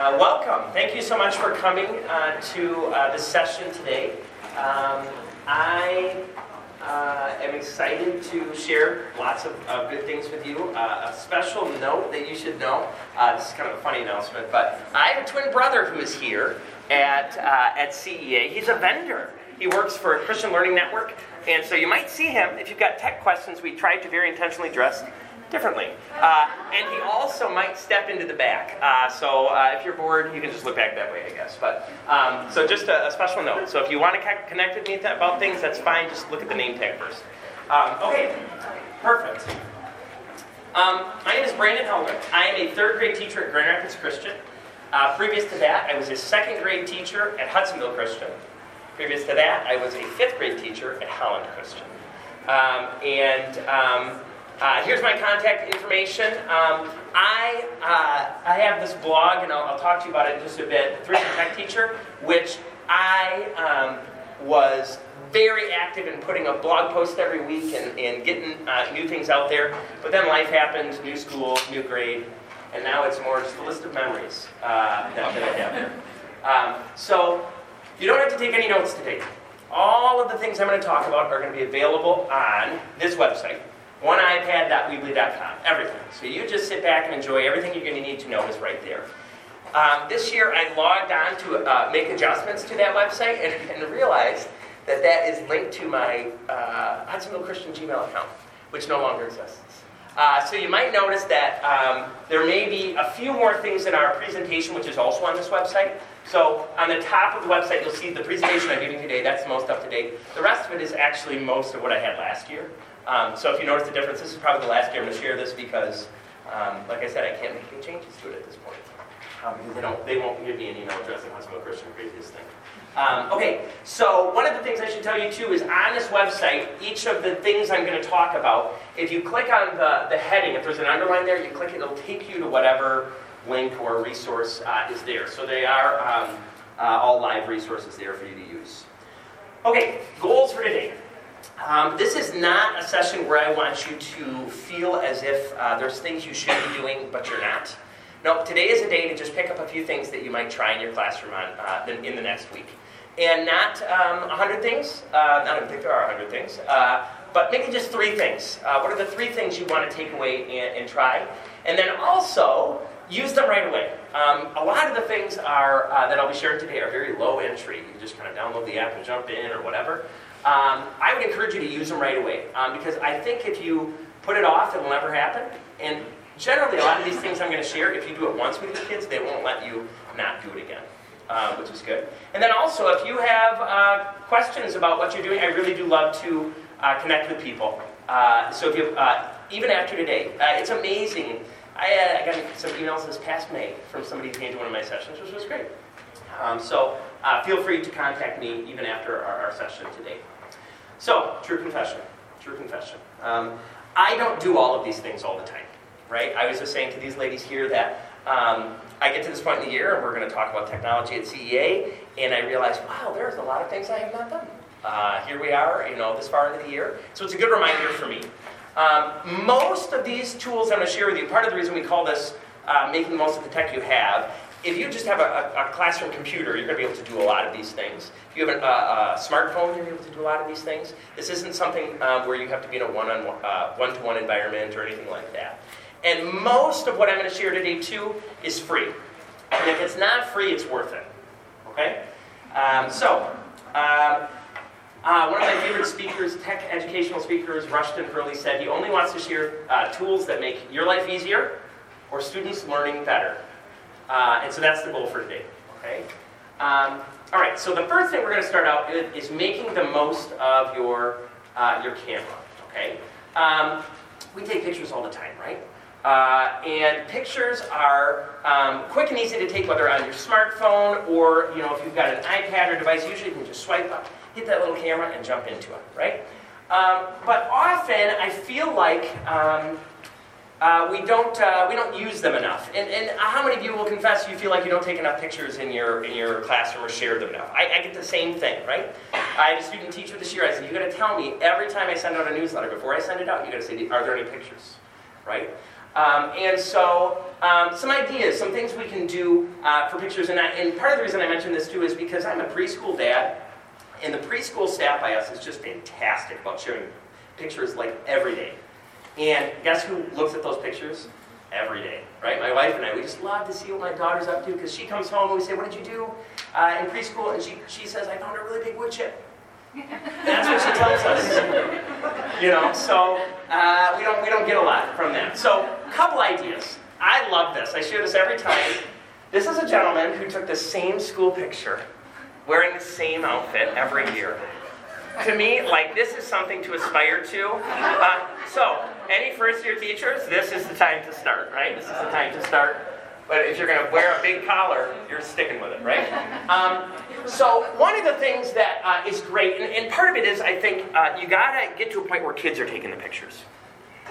Uh, welcome. Thank you so much for coming uh, to uh, session today. Um, I uh, am excited to share lots of good things with you. Uh, a special note that you should know uh, this is kind of a funny announcement, but I have a twin brother who is here at, at CEA. He's a vendor. He works for Christian Learning Network, and so you might see him if you've got tech questions. We tried to very intentionally dress differently. Uh, and he also might step into the back. Uh, so uh, if you're bored, you can just look back that way, I guess. But um, so just a, a, special note. So if you want to connect with me about things, that's fine. Just look at the name tag first. Um, okay, perfect. Um, my name is Brandon Helder. I am a third grade teacher at Grand Rapids Christian. Uh, previous to that, I was a second grade teacher at Hudsonville Christian. Previous to that, I was a fifth grade teacher at Holland Christian. Um, and um, uh, here's my contact information. Um, I, uh, I have this blog, and I'll, I'll, talk to you about it in just a bit, Thrifty Tech Teacher, which I um, was very active in putting a blog post every week and, and getting uh, new things out there. But then life happened, new school, new grade, and now it's more just a list of memories uh, that, that, I have. Um, so you don't have to take any notes today. All of the things I'm going to talk about are going to be available on this website, oneiPad.weebly.com, everything. So you just sit back and enjoy everything you're going to need to know is right there. Um, this year I logged on to uh, make adjustments to that website and, and, realized that that is linked to my uh, Hudsonville Christian Gmail account, which no longer exists. Uh, so you might notice that um, there may be a few more things in our presentation, which is also on this website. So on the top of the website, you'll see the presentation I'm giving today. That's the most up to date. The rest of it is actually most of what I had last year. Um, so if you notice the difference, this is probably the last year I'm going to share this because, um, like I said, I can't make any changes to it at this point. Um, because they, don't, they won't give me an email address that Hudsonville Christian craziest thing. Um, okay, so one of the things I should tell you too is on this website, each of the things I'm going to talk about, if you click on the, the heading, if there's an underline there, you click it, it'll take you to whatever link or resource uh, is there. So they are um, uh, all live resources there for you to use. Okay, goals for today. Um, this is not a session where I want you to feel as if uh, there's things you should be doing, but you're not. No, today is a day to just pick up a few things that you might try in your classroom on, uh, in the next week. And not um, 100 things, uh, I don't think there are 100 things, uh, but maybe just three things. Uh, what are the three things you want to take away and, and try? And then also, use them right away. Um, a lot of the things are uh, that I'll be sharing today are very low entry. You can just kind of download the app and jump in or whatever. Um, I would encourage you to use them right away um, because I think if you put it off, it will never happen. And generally, a lot of these things I'm going to share, if you do it once with your kids, they won't let you not do it again, uh, which is good. And then also, if you have uh, questions about what you're doing, I really do love to uh, connect with people. Uh, so if you, uh, even after today, uh, it's amazing. I, I, got some emails this past May from somebody who came to one of my sessions, which was great. Um, so feel free to contact me even after our, our session today. So, true confession. True confession. Um, I don't do all of these things all the time, right? I was just saying to these ladies here that um, I get to this point in the year and we're going to talk about technology at CEA, and I realize, wow, there's a lot of things I have not done. Uh, here we are, you know, this far into the year. So it's a good reminder for me. Um, most of these tools I'm going to share with you, part of the reason we call this uh, making the most of the tech you have if you just have a, a, a, classroom computer, you're going to be able to do a lot of these things. If you have a, a smartphone, you're able to do a lot of these things. This isn't something um, where you have to be in a one-on-one, uh, one-to-one environment or anything like that. And most of what I'm going to share today, too, is free. And if it's not free, it's worth it. Okay? Um, so, um, uh, one of my favorite speakers, tech educational speakers, Rushton Hurley, said he only wants to share uh, tools that make your life easier or students learning better. Uh, and so that's the goal for today. Okay. Um, all right. So the first thing we're going to start out with is making the most of your uh, your camera. Okay. Um, we take pictures all the time, right? Uh, and pictures are um, quick and easy to take, whether on your smartphone or you know if you've got an iPad or device. Usually, you can just swipe up, hit that little camera, and jump into it, right? Um, but often, I feel like um, uh, we don't uh, we don't use them enough. And, and how many of you will confess you feel like you don't take enough pictures in your in your classroom or share them enough? I, I get the same thing, right? I had a student teacher this year. I said, you got to tell me every time I send out a newsletter before I send it out. You got to say, are there any pictures, right? Um, and so, um, some ideas, some things we can do uh, for pictures. And, I, and part of the reason I mention this too is because I'm a preschool dad, and the preschool staff by us is just fantastic about sharing pictures like every day. And guess who looks at those pictures? Every day, right? My wife and I, we just love to see what my daughter's up to because she comes home and we say, What did you do uh, in preschool? And she, she says, I found a really big wood chip. That's what she tells us. You know, so uh, we, don't, we don't get a lot from that. So, a couple ideas. I love this. I share this every time. This is a gentleman who took the same school picture wearing the same outfit every year to me, like this is something to aspire to. Uh, so, any first year teachers, this is the time to start, right? This is the time to start. But if you're going to wear a big collar, you're sticking with it, right? Um, so, one of the things that uh, is great, and, and, part of it is I think uh, you got to get to a point where kids are taking the pictures.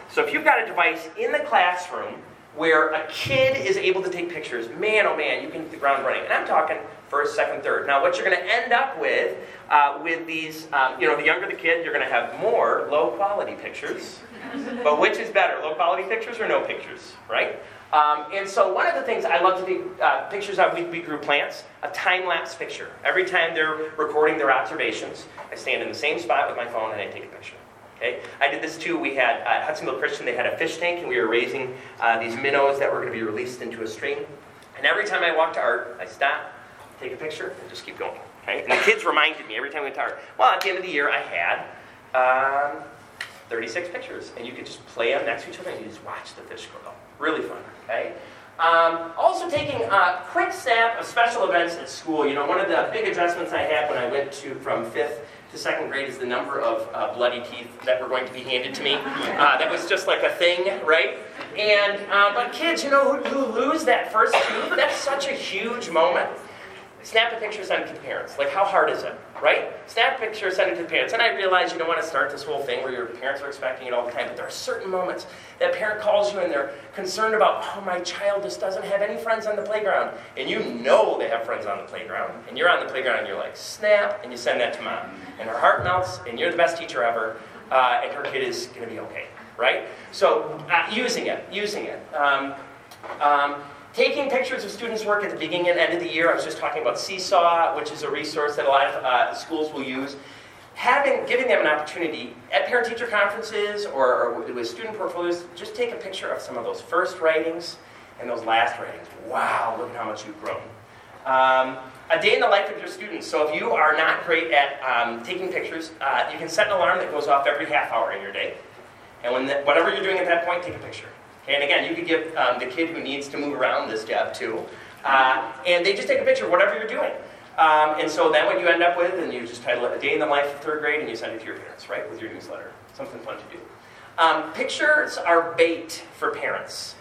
So, if you've got a device in the classroom where a kid is able to take pictures, man, oh man, you can hit the ground running. And I'm talking first, second, third. Now, what you're going to end up with, uh, with these, um, you know, the younger the kid, you're going to have more low quality pictures. but which is better, low quality pictures or no pictures, right? Um, and so one of the things I love to do uh, pictures of, we, we grew plants, a time-lapse picture. Every time they're recording their observations, I stand in the same spot with my phone and I take a picture. Okay? I did this too. We had uh, Hudsonville Christian, they had a fish tank, and we were raising uh, these minnows that were going to be released into a stream. And every time I walked to art, I stop, take a picture, and just keep going. Okay? And the kids reminded me every time we art. Well, at the end of the year, I had um, 36 pictures, and you could just play them next to each other, and you just watch the fish grow. Really fun. Okay? Um, also taking a quick snap of special events at school. You know, one of the big adjustments I had when I went to from fifth to second grade is the number of uh, bloody teeth that were going to be handed to me. Uh, that was just like a thing, right? And uh, but kids, you know, who, who lose that first tooth, that's such a huge moment. Snap a picture, send it to the parents. Like, how hard is it, right? Snap a picture, send it to the parents. And I realize you don't want to start this whole thing where your parents are expecting it all the time, but there are certain moments that parent calls you and they're concerned about, oh, my child just doesn't have any friends on the playground. And you know they have friends on the playground. And you're on the playground and you're like, snap, and you send that to mom. And her heart melts, and you're the best teacher ever, uh, and her kid is going to be okay, right? So, uh, using it, using it. Um, um, Taking pictures of students' work at the beginning and end of the year, I was just talking about Seesaw, which is a resource that a lot of uh, schools will use. Having, giving them an opportunity at parent-teacher conferences or, or, with student portfolios, just take a picture of some of those first writings and those last writings. Wow, look at how much you've grown. Um, a day in the life of your students. So if you are not great at um, taking pictures, uh, you can set an alarm that goes off every half hour in your day. And when the, whatever you're doing at that point, take a picture. And again, you could give um, the kid who needs to move around this job too. Uh, and they just take a picture of whatever you're doing. Um, and so then what you end up with, and you just title it A Day in the Life of Third Grade, and you send it to your parents, right, with your newsletter. Something fun to do. Um, pictures are bait for parents.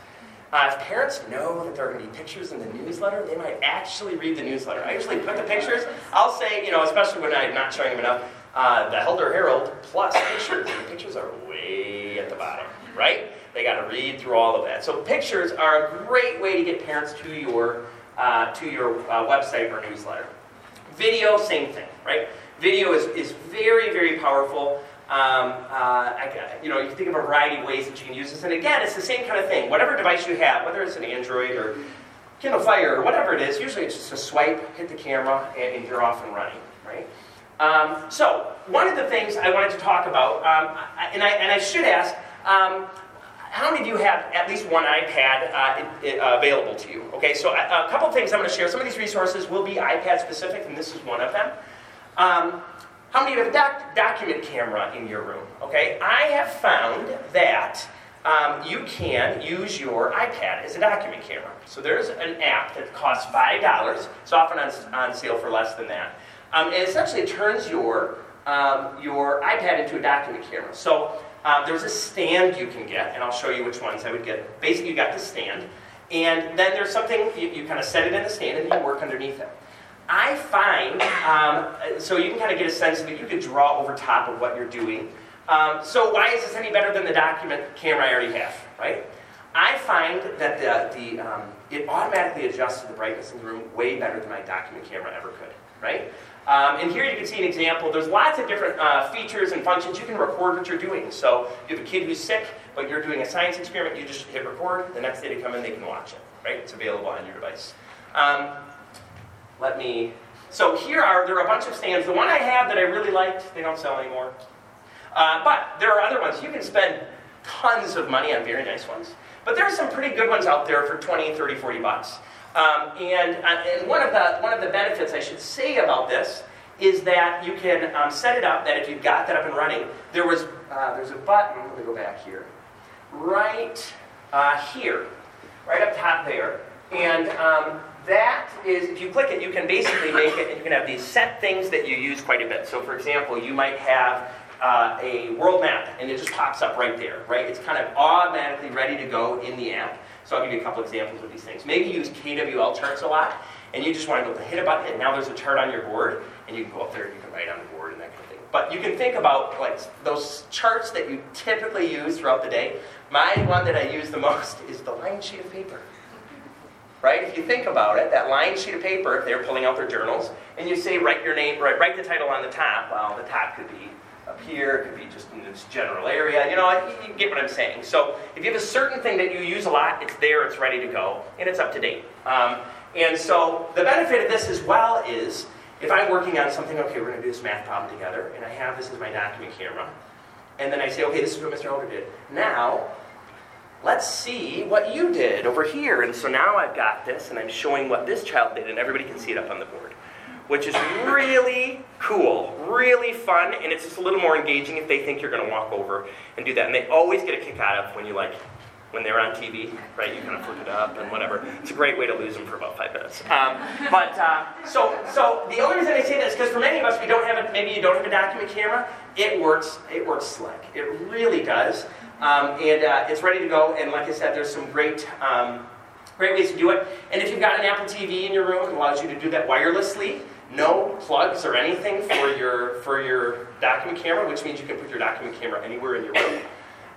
Uh, if parents know that there are going to be pictures in the newsletter, they might actually read the newsletter. I usually put the pictures, I'll say, you know, especially when I'm not showing them enough, uh, the Helder Herald plus pictures. The pictures are way at the bottom, right? They got to read through all of that. So pictures are a great way to get parents to your, uh, to your uh, website or newsletter. Video, same thing, right? Video is, is very, very powerful. Um, uh, I, you know, you can think of a variety of ways that you can use this. And again, it's the same kind of thing. Whatever device you have, whether it's an Android or Kindle Fire or whatever it is, usually it's just a swipe, hit the camera, and, and you're off and running, right? Um, so, one of the things I wanted to talk about, um, and, I, and I should ask, um, how many of you have at least one iPad uh, it, uh, available to you? Okay, so a, uh, a couple things I'm going to share. Some of these resources will be iPad specific, and this is one of them. Um, how many of you have a doc- document camera in your room? Okay, I have found that um, you can use your iPad as a document camera. So there's an app that costs $5. It's often on, on sale for less than that. Um, and essentially it turns your, um, your iPad into a document camera. So uh, there's a stand you can get, and I'll show you which ones I would get. Basically, you got the stand, and then there's something, you, you kind of set it in the stand, and you work underneath it. I find, um, so you can kind of get a sense that you could draw over top of what you're doing. Um, so why is this any better than the document camera I already have, right? I find that the, the, um, it automatically adjusts the brightness in the room way better than my document camera ever could, right? Um, and here you can see an example. There's lots of different uh, features and functions. You can record what you're doing. So you have a kid who's sick, but you're doing a science experiment, you just hit record. The next day they come in, they can watch it, right? It's available on your device. Um, let me, so here are, there are a bunch of stands. The one I have that I really liked, they don't sell anymore. Uh, but there are other ones. You can spend tons of money on very nice ones. But there are some pretty good ones out there for 20, 30, 40 bucks. Um, and, uh, and one, of the, one of the benefits I should say about this is that you can um, set it up that if you've got that up and running, there was, uh, there's a button, let me go back here, right uh, here, right up top there. And um, that is, if you click it, you can basically make it, and you can have these set things that you use quite a bit. So for example, you might have uh, a world map, and it just pops up right there, right? It's kind of automatically ready to go in the app. So I'll give you a couple examples of these things. Maybe you use KWL charts a lot, and you just want to be able to hit a button, and now there's a chart on your board, and you can go up there and you can write on the board and that kind of thing. But you can think about like those charts that you typically use throughout the day. My one that I use the most is the line sheet of paper. Right? If you think about it, that line sheet of paper, if they're pulling out their journals, and you say write your name, write, write the title on the top, well, the top could be up here, it could be just in this general area. You know, you get what I'm saying. So if you have a certain thing that you use a lot, it's there, it's ready to go, and it's up to date. Um, and so the benefit of this as well is if I'm working on something, okay, we're going to do this math problem together, and I have this as my document camera, and then I say, okay, this is what Mr. Helder did. Now, let's see what you did over here. And so now I've got this, and I'm showing what this child did, and everybody can see it up on the board which is really cool, really fun, and it's just a little more engaging if they think you're going to walk over and do that. And they always get a kick out of when you like when they're on TV, right? You kind of flip it up and whatever. It's a great way to lose them for about five minutes. Um, but uh, so, so the only reason I say that is because for many of us, we don't have a, maybe you don't have a document camera. It works. It works slick. It really does, um, and uh, it's ready to go. And like I said, there's some great. Um, great ways to do it. And if you've got an Apple TV in your room, it allows you to do that wirelessly no plugs or anything for your, for your document camera, which means you can put your document camera anywhere in your room.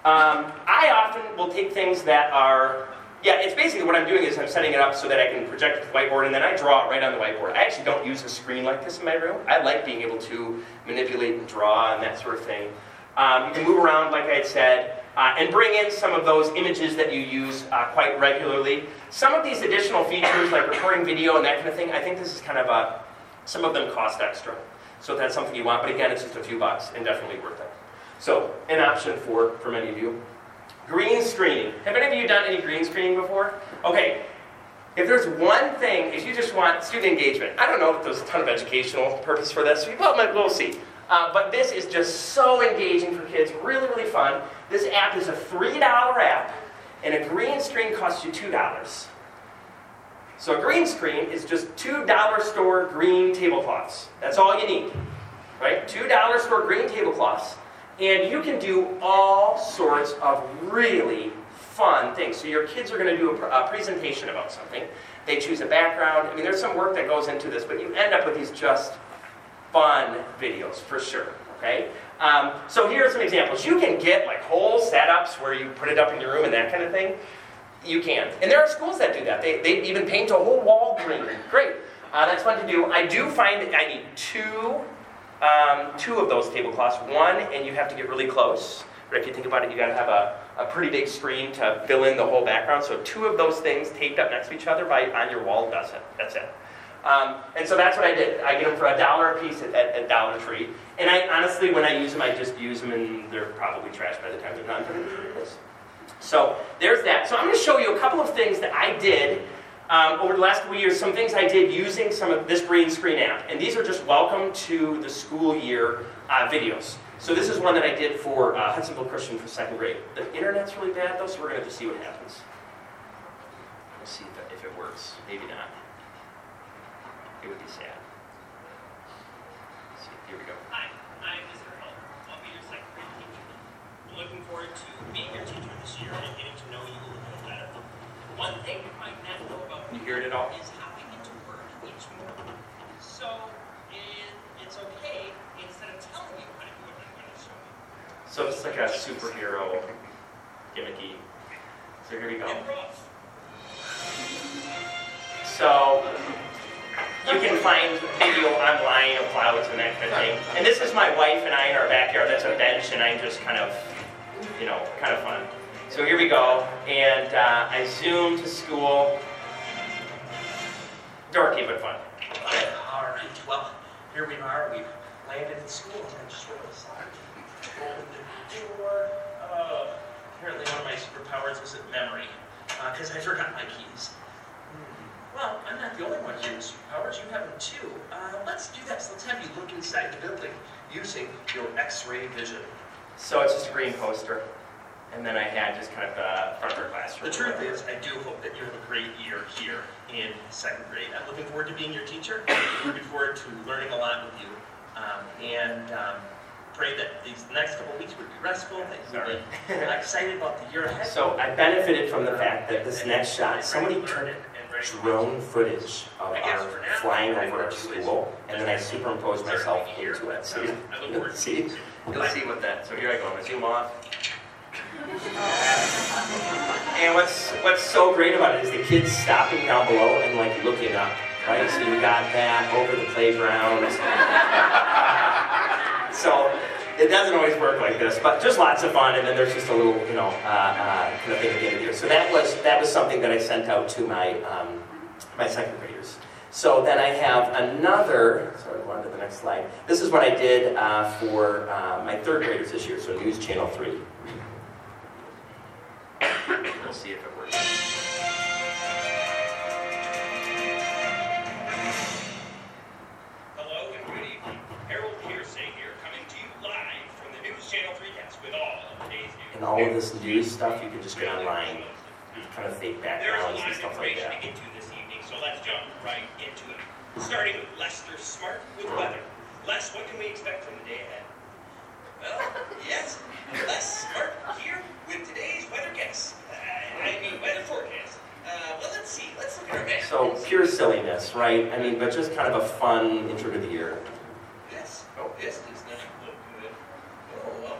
Um, I often will take things that are, yeah, it's basically what I'm doing is I'm setting it up so that I can project it to the whiteboard and then I draw it right on the whiteboard. I actually don't use a screen like this in my room. I like being able to manipulate and draw and that sort of thing. Um, you can move around, like I had said, uh, and bring in some of those images that you use uh, quite regularly. Some of these additional features, like recording video and that kind of thing, I think this is kind of a, some of them cost extra. So if that's something you want, but again, it's just a few bucks and definitely worth it. So, an option for, for many of you. Green screening. Have any of you done any green screening before? Okay, if there's one thing, if you just want student engagement, I don't know if there's a ton of educational purpose for this. Well, we'll see. Uh, but this is just so engaging for kids, really, really fun. This app is a $3 app, and a green screen costs you $2. So a green screen is just two dollar store green tablecloths. That's all you need, right? Two dollar store green tablecloths, and you can do all sorts of really fun things. So your kids are going to do a, a presentation about something. They choose a background. I mean, there's some work that goes into this, but you end up with these just fun videos for sure. Okay. Um, so here are some examples. You can get like whole setups where you put it up in your room and that kind of thing. You can. And there are schools that do that. They, they even paint a whole wall green. Great. Uh, that's fun to do. I do find that I need two, um, two of those tablecloths. One, and you have to get really close. But if you think about it, you got to have a, a pretty big screen to fill in the whole background. So two of those things taped up next to each other by on your wall does it. That's it. Um, and so that's what I did. I get them for a dollar a piece at, at, at, Dollar Tree. And I honestly, when I use them, I just use them, and they're probably trash by the time they're done. So there's that. So I'm going to show you a couple of things that I did um, over the last couple years, some things I did using some of this green screen app. And these are just welcome to the school year uh, videos. So this is one that I did for uh, Hudsonville Christian for second grade. The internet's really bad though, so we're going to have to see what happens. Let's see if, if it works. Maybe not. It would be sad. Let's see, here we go. Hi, I'm Mr. Hull. I'll be your second grade teacher. I'm looking forward to being your teacher this year and getting to know you a little bit better. One thing you might not know about You hear it at all? is how we get to work each morning. So, and it's okay, instead of telling you how to do it, I'm going to show you. So it's like a superhero gimmicky. So here we go. So you can find video online of clouds and that kind of thing. And this is my wife and I in our backyard. That's a bench, and I'm just kind of, you know, kind of fun. So here we go, and uh, I zoom to school. Dorky but fun. All right, well, here we are, we've landed at school, and I just realized I opened the door. Uh, Apparently one of my superpowers was at memory, because I forgot my keys. Hmm, Well, I'm not the only one here with superpowers, you have them too. Uh, let's do this, let's have you look inside the building using your x-ray vision. So it's just a green poster, and then I had just kind of uh, front of our classroom. The truth is, I do hope that you have a great year here in second grade. I'm looking forward to being your teacher. looking forward to learning a lot with you. Um, and um, pray that these next couple weeks would be restful, that you Sorry. would be excited about the year ahead. So I benefited from the fact that this next shot, somebody Ready to took learn it and ready to drone footage of I guess our flying over our school, and then I superimposed myself into it. So you'll see, you'll see what that. So here I go. I'm gonna zoom off. And what's what's so great about it is the kids stopping down below and like looking up, right? So you got that over the playground. so it doesn't always work like this, but just lots of fun. And then there's just a little, you know, uh, uh, kind of thing at the end of the year. So that was that was something that I sent out to my um, my second graders. So then I have another, sorry, go on to the next slide. This is what I did uh, for uh, my third graders this year, so News Channel 3 we'll see if it works. Hello and good evening. Harold Piercy here, coming to you live from the News Channel 3 desk with all of today's news. And all of this news stuff, you can just go online, kind of fake backgrounds and stuff like that. into this evening, so let's jump right into it. Starting with Lester Smart with weather. Les, what can we expect from the day ahead? Well, yes, Les Smart here with today's weather guess. Uh, I mean, weather forecast. Uh, well, let's see. Let's look at our map. So pure silliness, right? I mean, but just kind of a fun intro to the year. This, oh, this does not look good. Oh, well,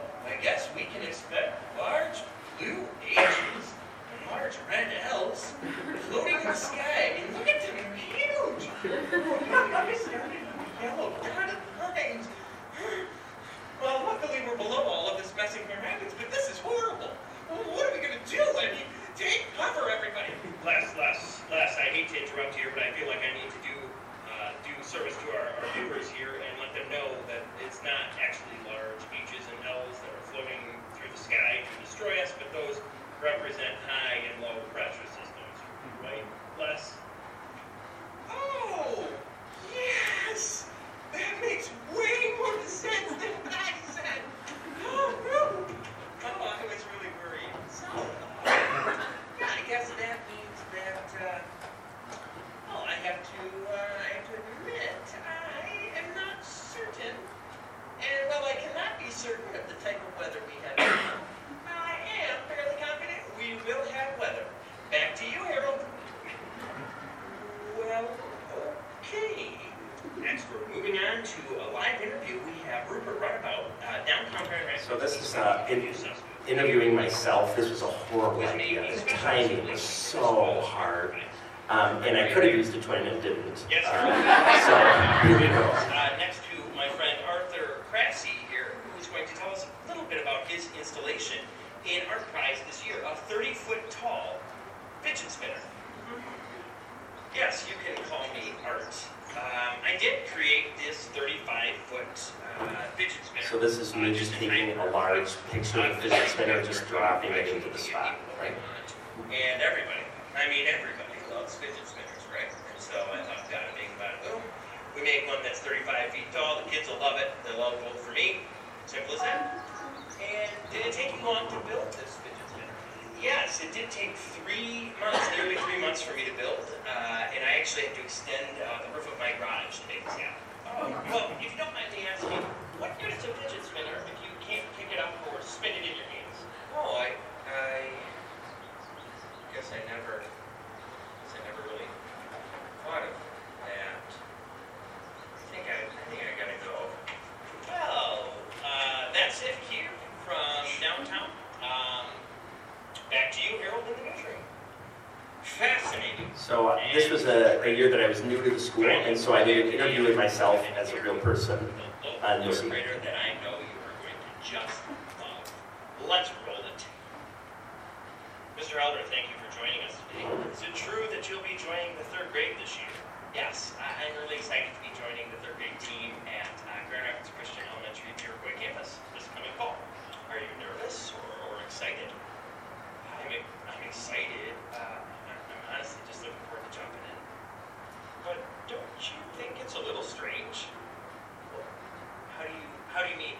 We make one that's 35 feet tall. The kids will love it. They'll love it for me. Simple as that. And did it take you long to build this fidget spinner? Yes, it did take three months, nearly three months for me to build. Uh, and I actually had to extend uh, the roof of my garage to make this happen. Oh, well, if you don't mind me asking, what good is a fidget spinner if you can't pick it up or spin it in your hands? Oh, I, I guess I never, guess I never really thought of that. I think I, I think I gotta go. Well, uh, that's it here from downtown. Um, back to you, Harold, in the newsroom. Fascinating. So uh, this was a, a school, and so I did an interview with myself as a real person. The And you'll see. that I know you are going to just love. Let's roll it. Mr. Helder, thank you for joining us today. Is it true that you'll be joining the third grade this year? Yes, I- I'm really excited to be joining the third grade team at uh, Grand Rapids Christian Elementary at the Iroquois campus this coming fall. Are you nervous or, or excited? I'm, I'm excited. Uh, I'm I'm honestly just looking forward to jumping in. But don't you think it's a little strange? How do you how do you mean?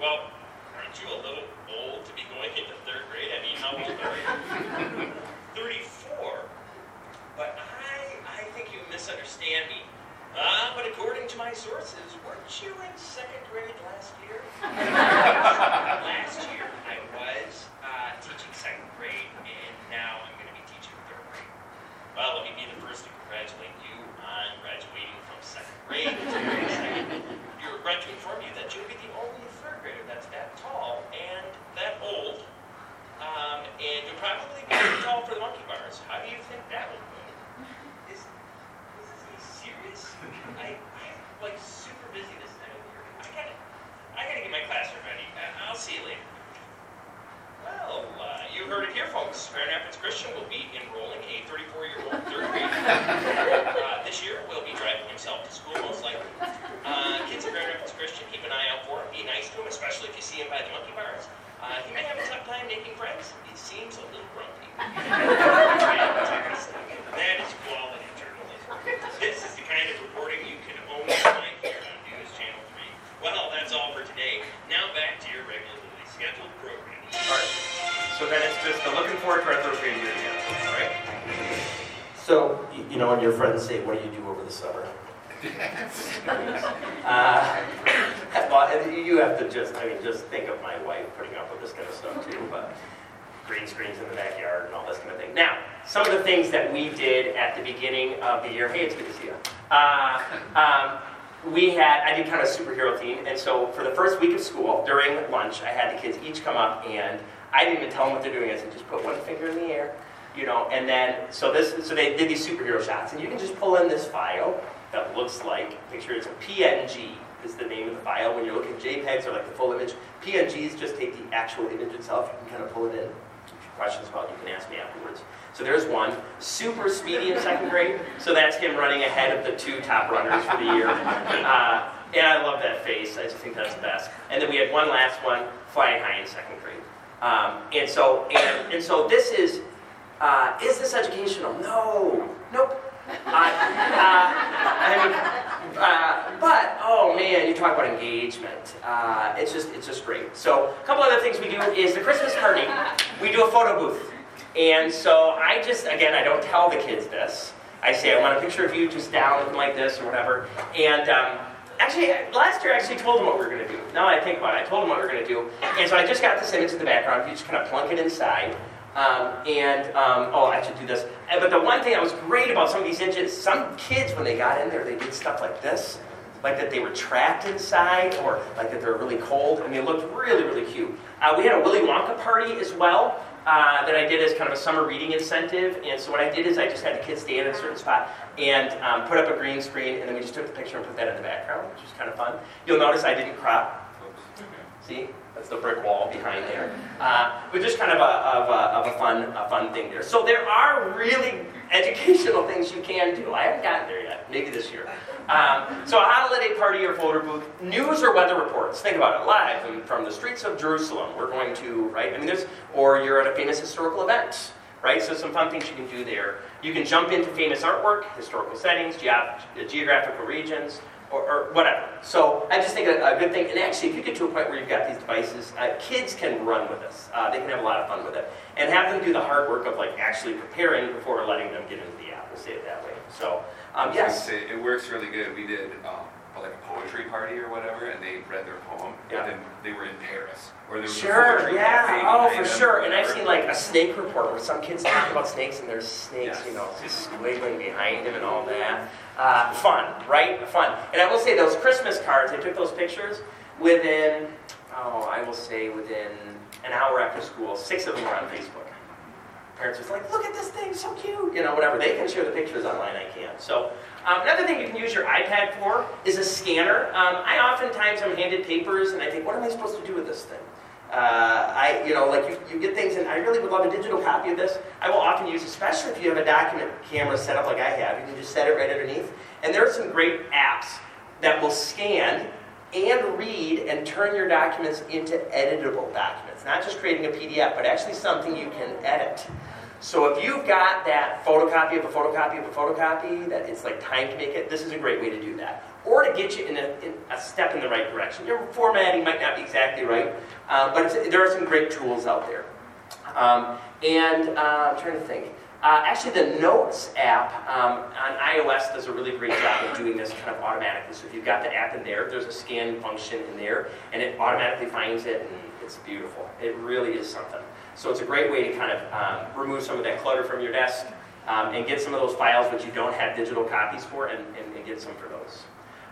Well, aren't you a little old to be going into third grade? I mean, how old are you? Thirty-four. But I I think you misunderstand me. Ah, but according to my sources, weren't you in second grade last year? last year I was uh, teaching second grade, and now I'm going to be teaching third grade. Well, let me be the first to congratulate you on graduating from second grade. You're going to inform you that you'll be the only third grader that's that tall and that old. Um, and you'll probably be too tall for the monkey bars. How do you think that will go? Is, is this serious? I, I'm like super busy this time of year. I gotta, I gotta get my classroom ready. I'll see you later. Well, uh, you heard it here, folks. Grand Rapids Christian will be enrolling a 34-year-old third grader. Uh, this year, will be driving himself to school, most likely. Uh, kids at Grand Rapids Christian, keep an eye out for him. Be nice to him, especially if you see him by the monkey bars. Uh, he may have a tough time making friends. He seems a little grumpy. that is quality journalism. This is the kind of reporting you can only find here on News Channel 3. Well, that's all for today. Now back to your regularly scheduled programming. All right. So then it's just the looking forward to our third grade year again, all right? So, you know, when your friends say, what do you do over the summer? uh, well, you have to just, I mean, just think of my wife putting up with this kind of stuff too, but green screens in the backyard and all this kind of thing. Now, Some of the things that we did at the beginning of the year, hey, it's good to see you. Uh, um, we had, I did kind of a superhero theme, and so for the first week of school, during lunch, I had the kids each come up, and I didn't even tell them what they're doing. I said, just put one finger in the air, you know, and then, so this, so they did these superhero shots, and you can just pull in this file that looks like, picture it's a PNG is the name of the file. When you're looking at JPEGs or like the full image, PNGs just take the actual image itself, you can kind of pull it in. If you have questions about it, you can ask me afterwards. So there's one. Super speedy in second grade. So that's him running ahead of the two top runners for the year. Uh, and I love that face. I just think that's the best. And then we had one last one, flying high in second grade. Um, and so and, and so this is uh, is this educational? No. Nope. Uh, I mean, uh, but oh man, you talk about engagement. Uh, it's just it's just great. So a couple other things we do is the Christmas party. We do a photo booth, and so I just again I don't tell the kids this. I say I want a picture of you just down looking like this or whatever. And um, actually, last year I actually told them what we were going to do. Now I think about it, I told them what we were going to do. And so I just got this image in the background. You just kind of plunk it inside. Um, and, um, oh, I should do this. But the one thing that was great about some of these images, some kids, when they got in there, they did stuff like this. Like that they were trapped inside, or like that they were really cold. and they looked really, really cute. Uh, we had a Willy Wonka party as well uh, that I did as kind of a summer reading incentive. And so what I did is I just had the kids stand in a certain spot and um, put up a green screen, and then we just took the picture and put that in the background, which was kind of fun. You'll notice I didn't crop See, that's the brick wall behind there. Uh, but just kind of a, of a, of a fun, a fun thing there. So there are really educational things you can do. I haven't gotten there yet. Maybe this year. Um, so a holiday party or photo booth, news or weather reports. Think about it live from the streets of Jerusalem. We're going to right. I mean, there's or you're at a famous historical event. Right, so some fun things you can do there. You can jump into famous artwork, historical settings, geog- geographical regions, or, or whatever. So I just think a, a good thing, and actually, if you get to a point where you've got these devices, uh, kids can run with this. Uh, they can have a lot of fun with it, and have them do the hard work of like actually preparing before letting them get into the app. We'll say it that way. So um, yes, it works really good. We did um, like a poetry party or whatever, and they read their poem, Yeah. and then they were in Paris, or there was a sure, poetry yeah, oh for sure. And I've seen like a snake report where some kids talk about snakes, and there's snakes, Yes. you know, just wiggling behind them and all that. Uh, fun, right? Fun. And I will say those Christmas cards. I took those pictures within, oh, I will say within an hour after school. Six of them were on Facebook. Parents are like, look at this thing, so cute, you know, whatever. They can share the pictures online, I can't. So um, another thing you can use your iPad for is a scanner. Um, I oftentimes am handed papers and I think, what am I supposed to do with this thing? Uh, I, you know, like you, you get things, and I really would love a digital copy of this. I will often use, especially if you have a document camera set up like I have, you can just set it right underneath. And there are some great apps that will scan and read and turn your documents into editable documents. Not just creating a PDF, but actually something you can edit. So if you've got that photocopy of a photocopy of a photocopy, that it's like time to make it, this is a great way to do that. Or to get you in a, in a step in the right direction. Your formatting might not be exactly right, um, but there are some great tools out there. Um, and uh, I'm trying to think. Uh, actually, the Notes app um, on iOS does a really great job of doing this kind of automatically. So if you've got the app in there, there's a scan function in there, and it automatically finds it, and it's beautiful. It really is something. So it's a great way to kind of um, remove some of that clutter from your desk um, and get some of those files which you don't have digital copies for, and, and, and get some for those.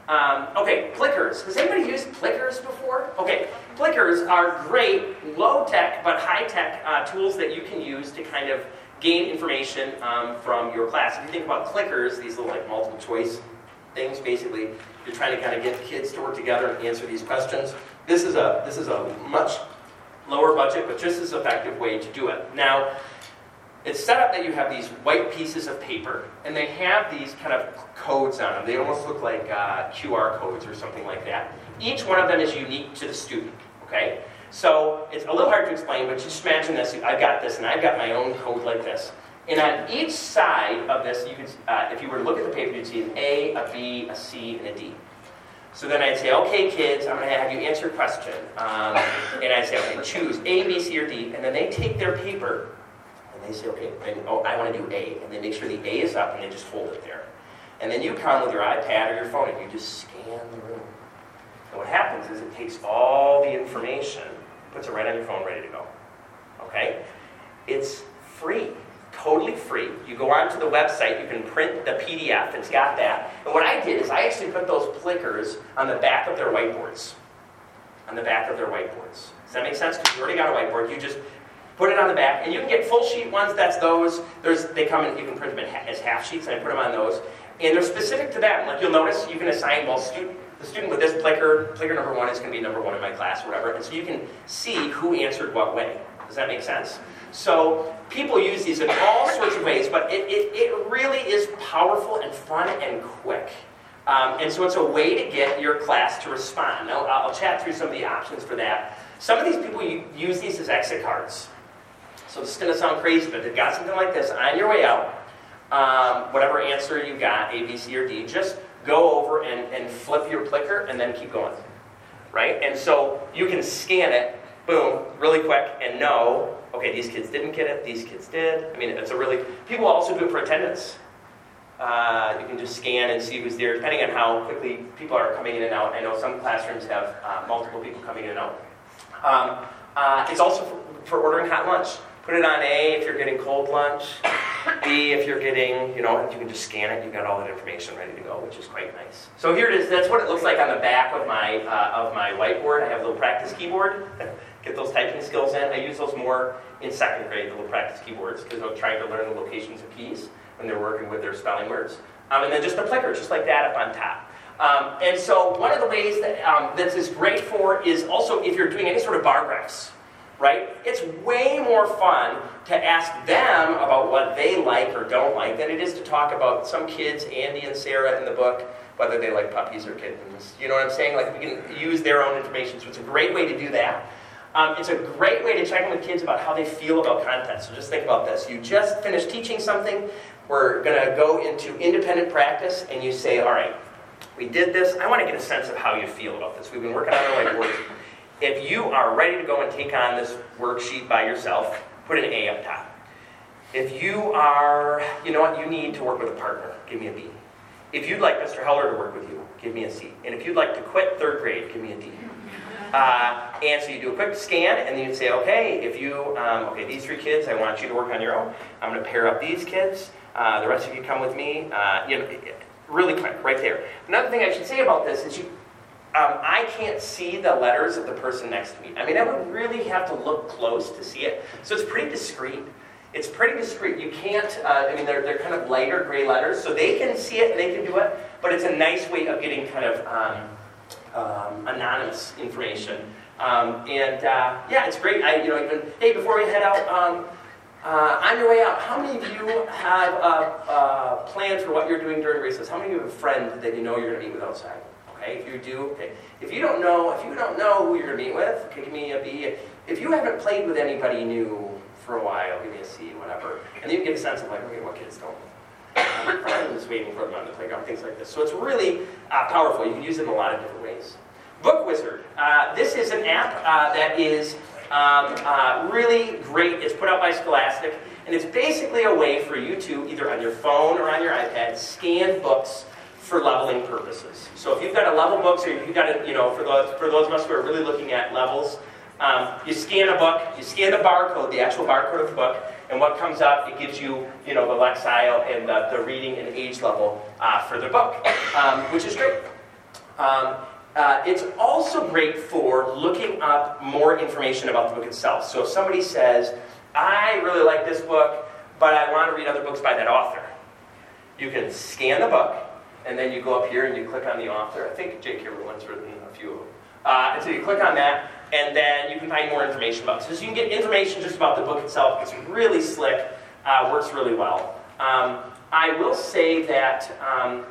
Um, okay, Plickers. Has anybody used Plickers before? Okay, Plickers are great, low-tech but high-tech uh, tools that you can use to kind of gain information um, from your class. If you think about clickers, these little like multiple choice things, basically, you're trying to kind of get kids to work together and answer these questions. This is a this is a much lower budget, but just as effective way to do it. Now, it's set up that you have these white pieces of paper, and they have these kind of codes on them. They almost look like uh, QR codes or something like that. Each one of them is unique to the student. Okay, so it's a little hard to explain, but just imagine this. I've got this, and I've got my own code like this. And on each side of this, you can, uh, if you were to look at the paper, you'd see an A, a B, a C, and a D. So then I'd say, okay, kids, I'm going to have you answer a question. Um, and I'd say, okay, choose A, B, C, or D. And then they take their paper and they say, okay, and, oh, I want to do A. And they make sure the A is up and they just hold it there. And then you come with your iPad or your phone and you just scan the room. And what happens is it takes all the information, puts it right on your phone, ready to go. Okay? It's free, totally free. You go onto the website, you can print the PDF, it's got that. And what I did is I actually put those Plickers on the back of their whiteboards. On the back of their whiteboards. Does that make sense? Because you already got a whiteboard. You just put it on the back, and you can get full sheet ones. That's those. There's they come in. You can print them as half sheets, and I put them on those. And they're specific to that. Like you'll notice, you can assign well, student the student with this plicker, plicker number one is going to be number one in my class or whatever. And so you can see who answered what way. Does that make sense? So people use these in all sorts of ways, but it, it, it really is powerful and fun and quick. Um, and so it's a way to get your class to respond. Now, I'll chat through some of the options for that. Some of these people use these as exit cards. So this is going to sound crazy, but you've got something like this on your way out, um, whatever answer you got, A, B, C, or D, just go over and, and flip your plicker and then keep going. Right? And so you can scan it, boom, really quick, and know, okay, these kids didn't get it, these kids did. I mean, it's a really, people also do it for attendance. Uh, you can just scan and see who's there, depending on how quickly people are coming in and out. I know some classrooms have uh, multiple people coming in and out. Um, uh, it's also for, for ordering hot lunch. Put it on A if you're getting cold lunch. B if you're getting, you know, you can just scan it. You've got all that information ready to go, which is quite nice. So here it is. That's what it looks like on the back of my uh, of my whiteboard. I have a little practice keyboard. Get those typing skills in. I use those more in second grade, the little practice keyboards, because I'm trying to learn the locations of keys when they're working with their spelling words. Um, and then just a clicker, just like that up on top. Um, and so one of the ways that um, this is great for is also if you're doing any sort of bar graphs right? It's way more fun to ask them about what they like or don't like than it is to talk about some kids, Andy and Sarah in the book, whether they like puppies or kittens. You know what I'm saying? Like we can use their own information, so it's a great way to do that. Um, it's a great way to check in with kids about how they feel about content. So just think about this. You just finished teaching something. We're going to go into independent practice, and you say, all right, we did this. I want to get a sense of how you feel about this. We've been working on our whiteboard. If you are ready to go and take on this worksheet by yourself, put an A up top. If you are, you know what, you need to work with a partner, give me a B. If you'd like Mr. Helder to work with you, give me a C. And if you'd like to quit third grade, give me a D. Uh, and so you do a quick scan, and then you say, okay, if you, um, okay, these three kids, I want you to work on your own. I'm going to pair up these kids. Uh, the rest of you come with me. Uh, you know, really quick, right there. Another thing I should say about this is you, um, I can't see the letters of the person next to me. I mean, I would really have to look close to see it. So it's pretty discreet. It's pretty discreet. You can't, uh, I mean, they're, they're kind of lighter gray letters, so they can see it and they can do it, but it's a nice way of getting kind of um, um, anonymous information. Um, and uh, yeah, it's great. I, you know, even hey, before we head out, um, uh, on your way out, how many of you have a, a plan for what you're doing during recess? How many of you have a friend that you know you're going to meet with outside? Okay, if you do, okay. If you don't know, if you don't know who you're to meet with, okay, give me a B. If you haven't played with anybody new for a while, give me a C, whatever. And then you get a sense of like, okay, what kids don't. Um, friends waiting for them on the playground, things like this. So it's really uh, powerful. You can use it in a lot of different ways. Book Wizard. Uh, this is an app uh, that is um, uh, really great. It's put out by Scholastic, and it's basically a way for you to, either on your phone or on your iPad, scan books for leveling purposes. So if you've got a level book, or you've got a, you know, for those, for those of us who are really looking at levels, um, you scan a book, you scan the barcode, the actual barcode of the book, and what comes up, it gives you, you know, the Lexile and the, the reading and age level uh, for the book, um, which is great. Um, uh, it's also great for looking up more information about the book itself. So if somebody says, I really like this book, but I want to read other books by that author, you can scan the book, and then you go up here and you click on the author. I think J.K. Rowling's written a few of them. Uh, and so you click on that, and then you can find more information about it. So you can get information just about the book itself. It's really slick, uh, works really well. Um, I will say that um,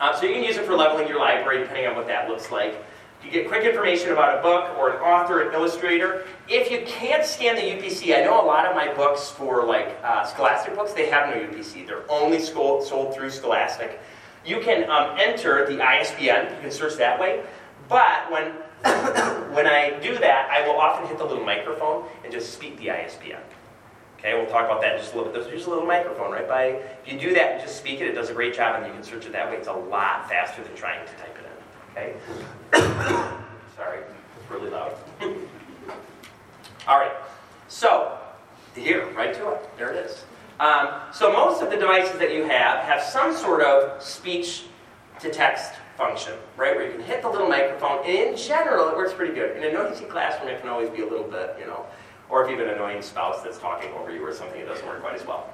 uh, so you can use it for leveling your library, depending on what that looks like. You get quick information about a book or an author, an illustrator. If you can't scan the UPC, I know a lot of my books for like uh, Scholastic books, they have no UPC. They're only sold, sold through Scholastic. You can um, enter the ISBN. You can search that way. But when when I do that, I will often hit the little microphone and just speak the ISBN. Okay, we'll talk about that in just a little bit. There's just a little microphone right by. If you do that and just speak it, it does a great job, and you can search it that way. It's a lot faster than trying to type it in. Okay. Sorry, it's really loud. All right. So here, right to it. There it is. Um, so most of the devices that you have have some sort of speech to text function, right? Where you can hit the little microphone. And in general, it works pretty good. In a noisy classroom, it can always be a little bit, you know or if you have an annoying spouse that's talking over you or something, it doesn't work quite as well.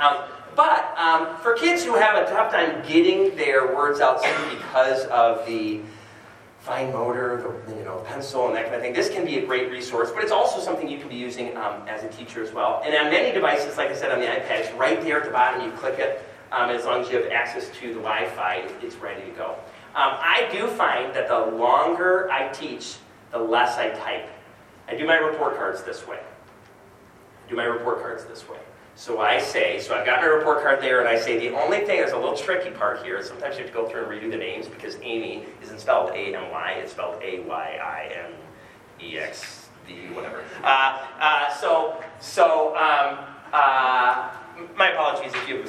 Um, but um, for kids who have a tough time getting their words out simply because of the fine motor, the you know, pencil, and that kind of thing, this can be a great resource, but it's also something you can be using um, as a teacher as well. And on many devices, like I said on the iPad, it's right there at the bottom. You click it, um, as long as you have access to the Wi-Fi, it's ready to go. Um, I do find that the longer I teach, the less I type. I do my report cards this way. I do my report cards this way. So I say, so I've got my report card there, and I say the only thing that's a little tricky part here is sometimes you have to go through and redo the names because Amy isn't spelled A-M-Y, it's spelled A-Y-I-M-E-X-D, whatever. Uh, uh, so, so um, uh, my apologies if you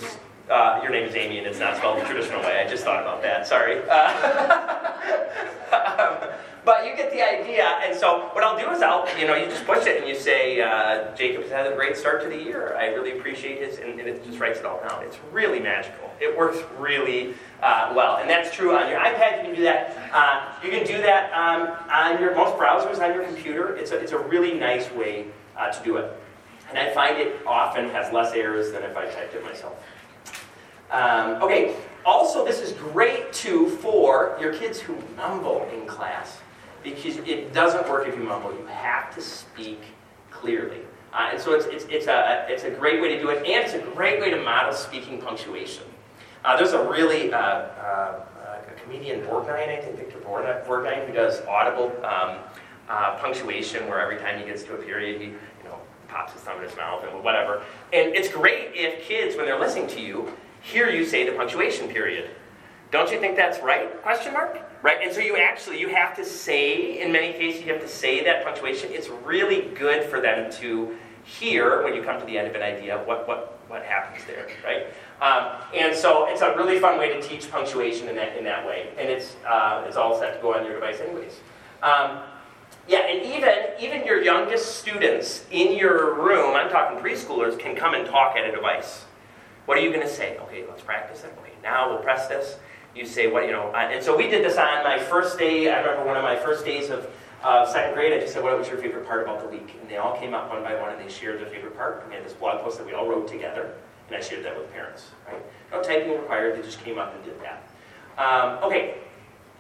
uh, your name is Amy and it's not spelled the traditional way. I just thought about that. Sorry. Uh, um, but you get the idea, and so what I'll do is I'll, you know, you just push it and you say, uh, Jacob's had a great start to the year. I really appreciate his, and, and, it just writes it all down. It's really magical. It works really uh, well, and that's true on your iPad. You can do that. Uh, you can do that um, on your most browsers on your computer. It's a, it's a really nice way uh, to do it, and I find it often has less errors than if I typed it myself. Um, okay. Also, this is great too for your kids who mumble in class because it doesn't work if you mumble. You have to speak clearly. Uh, and so it's, it's, it's, a, it's a great way to do it, and it's a great way to model speaking punctuation. Uh, there's a really, uh, uh a comedian, Borgnine, I think, Victor Borgnine, who does audible um, uh, punctuation where every time he gets to a period, he you know, pops his thumb in his mouth and whatever. And it's great if kids, when they're listening to you, hear you say the punctuation period. Don't you think that's right? Question mark? Right? And so you actually you have to say, in many cases, you have to say that punctuation. It's really good for them to hear when you come to the end of an idea what what what happens there, right? Um, and so it's a really fun way to teach punctuation in that in that way, and it's uh, it's all set to go on your device anyways. Um, yeah, and even even your youngest students in your room, I'm talking preschoolers, can come and talk at a device. What are you going to say? Okay, let's practice it. Okay, now we'll press this you say what you know. And so we did this on my first day. I remember one of my first days of of second grade, I just said, what was your favorite part about the week? And they all came up one by one and they shared their favorite part. We had this blog post that we all wrote together, and I shared that with parents, right? No typing required, they just came up and did that. Um, okay,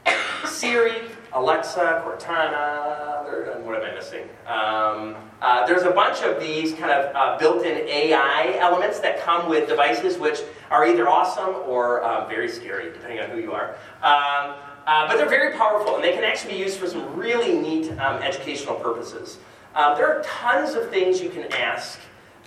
Siri, Alexa, Cortana, what am I missing? Um, uh, there's a bunch of these kind of uh, built-in AI elements that come with devices, which are either awesome or uh, very scary, depending on who you are. Um, uh, but they're very powerful, and they can actually be used for some really neat um, educational purposes. Uh, there are tons of things you can ask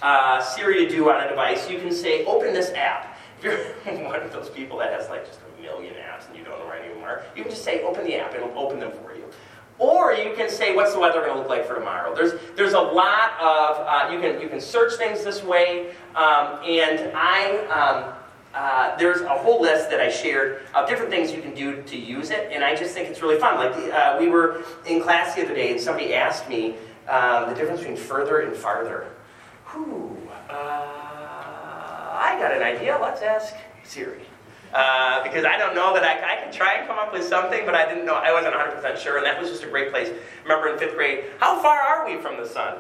uh, Siri to do on a device. You can say, "Open this app." If you're one of those people that has like just million apps and you don't know where any of them are, you can just say, "Open the app," it'll open them for you. Or you can say, "What's the weather going to look like for tomorrow?" There's there's a lot of uh, you can you can search things this way, um, and I. Um, uh, there's a whole list that I shared of different things you can do to use it, and I just think it's really fun. Like uh, we were in class the other day, and somebody asked me um, the difference between further and farther. Whew, uh, I got an idea. Let's ask Siri. Uh, because I don't know that I, I could try and come up with something, but I didn't know, I wasn't 100% sure, and that was just a great place. Remember in fifth grade, how far are we from the sun?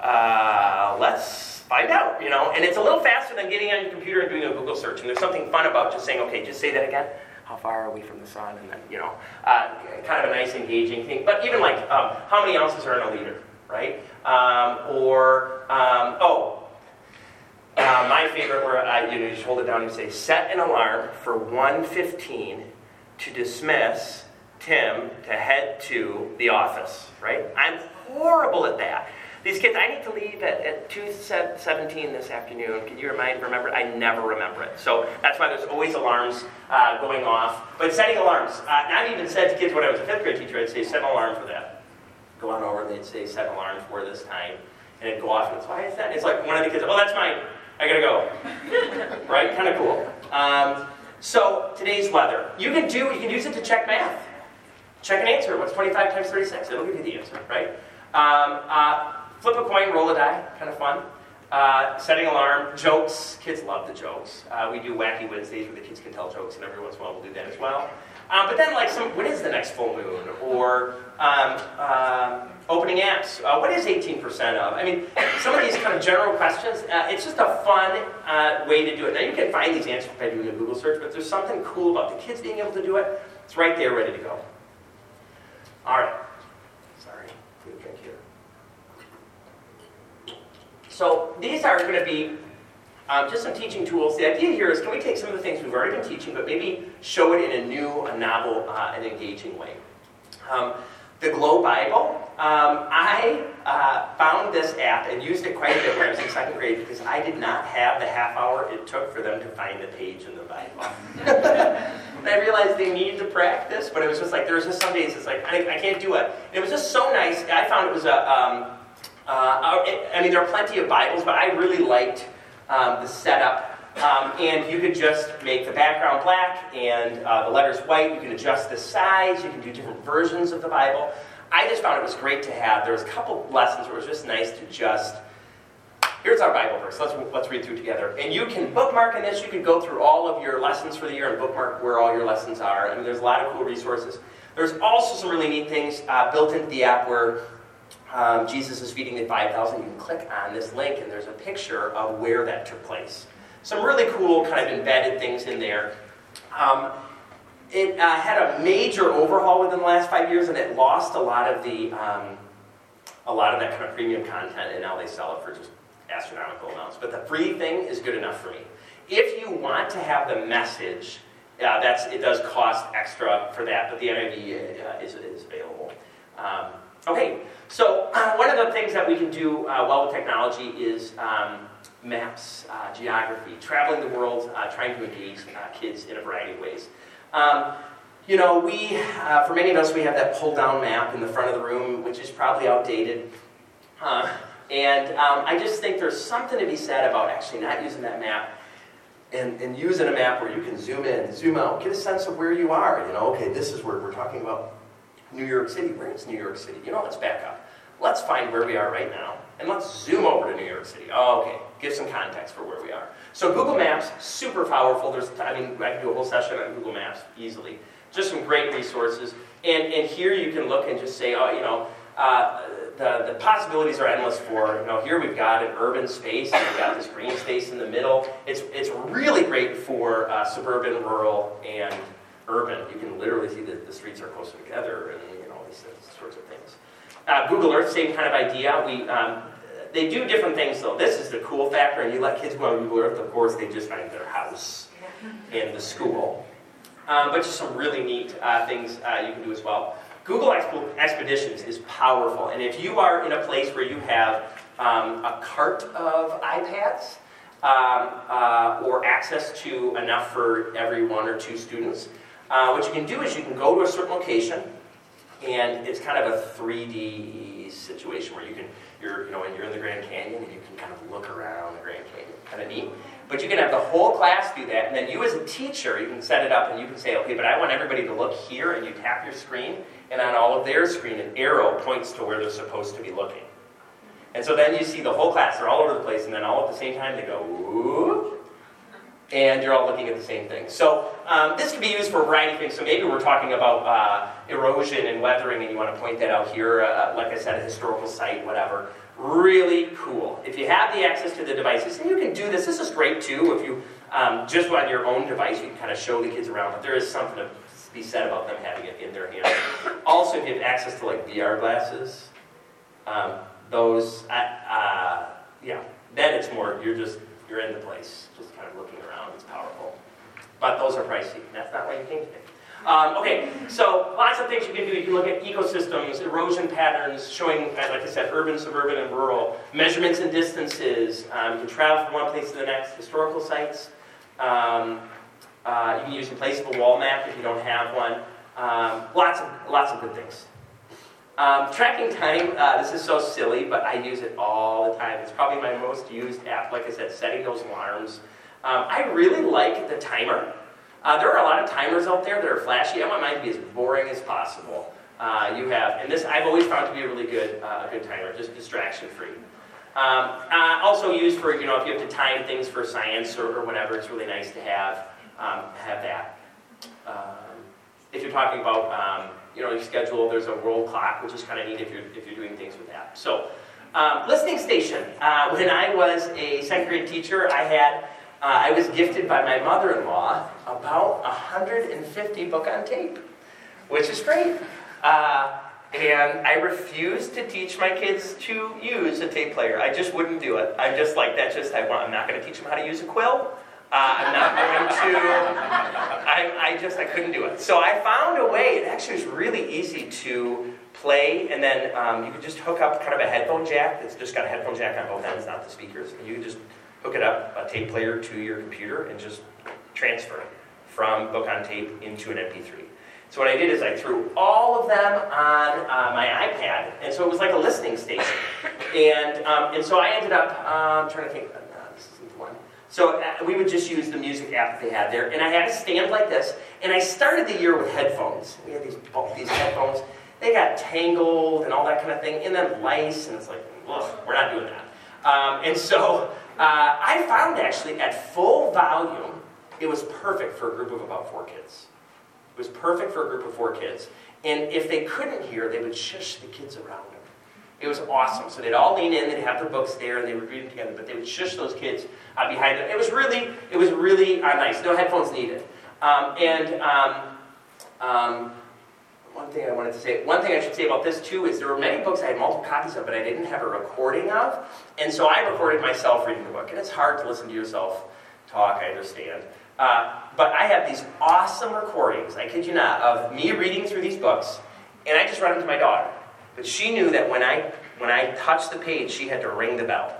Uh, let's find out, you know. And it's a little faster than getting on your computer and doing a Google search. And there's something fun about just saying, okay, just say that again. How far are we from the sun? And then, you know, uh, kind of a nice engaging thing. But even like, um, how many ounces are in a liter, right? Um, or, um, oh, uh, my favorite where I, you, know, you just hold it down and say, set an alarm for 1.15 to dismiss Tim to head to the office, right? I'm horrible at that. These kids, I need to leave at, at 2.17 this afternoon. Can you remind, remember? I never remember it. So that's why there's always alarms uh, going off. But setting alarms, uh, I even said to kids when I was a fifth grade teacher, I'd say, set an alarm for that. Go on over and they'd say, set an alarm for this time. And it'd go off and it's, why is that? It's like one of the kids, oh, that's mine. I gotta go. right? Kind of cool. Um, so today's weather. You can do, you can use it to check math. Check an answer. What's 25 times 36? It'll give you the answer, right? Um, uh, flip a coin, roll a die. Kind of fun. Uh, setting alarm, jokes. Kids love the jokes. Uh, we do wacky Wednesdays where the kids can tell jokes, and every once in a while we'll do that as well. Um, but then, like, some, when is the next full moon? Or um, uh, opening apps. Uh, what is 18% of? I mean, some of these kind of general questions, uh, it's just a fun uh, way to do it. Now, you can find these answers by doing a Google search, but there's something cool about the kids being able to do it. It's right there, ready to go. All right. Sorry, drink here. So these are going to be um, just some teaching tools. The idea here is can we take some of the things we've already been teaching, but maybe show it in a new, a novel, uh, and engaging way. Um, the Glow Bible. Um, I uh, found this app and used it quite a bit when I was in second grade because I did not have the half hour it took for them to find the page in the Bible. and I realized they needed to practice, but it was just like there was just some days it's like I, I can't do it. And it was just so nice. I found it was a. Um, uh, I mean, there are plenty of Bibles, but I really liked um, the setup um, and you could just make the background black and uh, the letters white. You can adjust the size. You can do different versions of the Bible. I just found it was great to have. There was a couple lessons where it was just nice to just. Here's our Bible verse. Let's, let's read through together. And you can bookmark in this. You can go through all of your lessons for the year and bookmark where all your lessons are. I mean, there's a lot of cool resources. There's also some really neat things uh, built into the app where um, Jesus is feeding the 5,000. You can click on this link, and there's a picture of where that took place some really cool kind of embedded things in there. Um, it uh, had a major overhaul within the last five years, and it lost a lot of the um, a lot of that kind of premium content, and now they sell it for just astronomical amounts. But the free thing is good enough for me. If you want to have the message, uh, that's it does cost extra for that, but the NIV uh, is, is available. Um, okay, so one of the things that we can do uh, well with technology is um, maps, uh, geography, traveling the world, uh, trying to engage uh, kids in a variety of ways. Um, you know, we, uh, for many of us, we have that pull down map in the front of the room, which is probably outdated. Uh, and um, I just think there's something to be said about actually not using that map and, and using a map where you can zoom in, zoom out, get a sense of where you are. You know, okay, this is where we're talking about New York City. Where is New York City? You know, let's back up. let's find where we are right now and let's zoom over to New York City. Oh, okay, give some context for where we are. So Google Maps, super powerful. There's, I mean, I can do a whole session on Google Maps easily. Just some great resources. And, and here you can look and just say, oh, you know, uh, the, the possibilities are endless for, you know, here we've got an urban space, and we've got this green space in the middle. It's, it's really great for uh, suburban, rural, and urban. You can literally see that the streets are closer together and, you know, all these sorts of things. Uh, Google Earth, same kind of idea. We, um, they do different things though. This is the cool factor, and you let kids go on Google Earth, of course, they just find their house and the school. Um, but just some really neat uh, things uh, you can do as well. Google Expeditions is powerful, and if you are in a place where you have um, a cart of iPads um, uh, or access to enough for every one or two students, uh, what you can do is you can go to a certain location, and it's kind of a 3D situation where you can you're, you know, when you're in the Grand Canyon and you can kind of look around the Grand Canyon. Kind of neat. But you can have the whole class do that, and then you as a teacher, you can set it up and you can say, okay, but I want everybody to look here, and you tap your screen, and on all of their screen, an arrow points to where they're supposed to be looking. And so then you see the whole class, they're all over the place, and then all at the same time they go, whoop, and you're all looking at the same thing. So um, this can be used for a variety of things. So maybe we're talking about uh, erosion and weathering, and you want to point that out here, uh, like I said, a historical site, whatever. Really cool. If you have the access to the devices, and you can do this. This is great too. If you um, just on your own device, you can kind of show the kids around. But there is something to be said about them having it in their hands. also, if you have access to like VR glasses, um, those, uh, uh, yeah, then it's more. You're just you're in the place, just kind of looking around. It's powerful. But those are pricey. That's not why you came today. Um, okay, so lots of things you can do. You can look at ecosystems, erosion patterns, showing, like I said, urban, suburban, and rural, measurements and distances. Um, you can travel from one place to the next, historical sites. Um, uh, you can use a placeable wall map if you don't have one. Um, lots of lots of good things. Um, tracking time, uh, this is so silly, but I use it all the time. It's probably my most used app, like I said, setting those alarms. Um, I really like the timer. Uh, there are a lot of timers out there that are flashy. I want mine to be as boring as possible. Uh, you have, and this I've always found to be a really good, uh, good timer, just distraction free. Um, uh, also used for, you know, if you have to time things for science or, or whatever, it's really nice to have, um, have that. Um, if you're talking about um, you know, your schedule. There's a world clock, which is kind of neat if you're, if you're doing things with that. So, um, listening station. Uh, when I was a second grade teacher, I had, uh, I was gifted by my mother-in-law about 150 book on tape, which is great. Uh, and I refused to teach my kids to use a tape player. I just wouldn't do it. I'm just like, that just, I want, I'm not going to teach them how to use a quill. Uh, I'm not going to, I, I just, I couldn't do it. So I found a way, it actually was really easy to play, and then um, you could just hook up kind of a headphone jack that's just got a headphone jack on both ends, not the speakers. And you could just hook it up, a tape player to your computer, and just transfer it from book on tape into an MP3. So what I did is I threw all of them on uh, my iPad, and so it was like a listening station. And, um, and so I ended up, uh, trying to think, this isn't the one. so uh, we would just use the music app that they had there. And I had a stand like this. And I started the year with headphones. We had these, these headphones. They got tangled and all that kind of thing. And then lice. And it's like, ugh, we're not doing that. Um, and so uh, I found actually at full volume, it was perfect for a group of about four kids. It was perfect for a group of four kids. And if they couldn't hear, they would shush the kids around them. It was awesome. So they'd all lean in, they'd have their books there, and they would read them together. But they would shush those kids uh, behind them. It was really, it was really uh, nice. No headphones needed. Um, and um, um, one thing I wanted to say, one thing I should say about this too is there were many books I had multiple copies of, but I didn't have a recording of. And so I recorded myself reading the book. And it's hard to listen to yourself talk, I understand. Uh, but I have these awesome recordings, I kid you not, of me reading through these books, and I just run them to my daughter. But she knew that when I, when I touched the page, she had to ring the bell.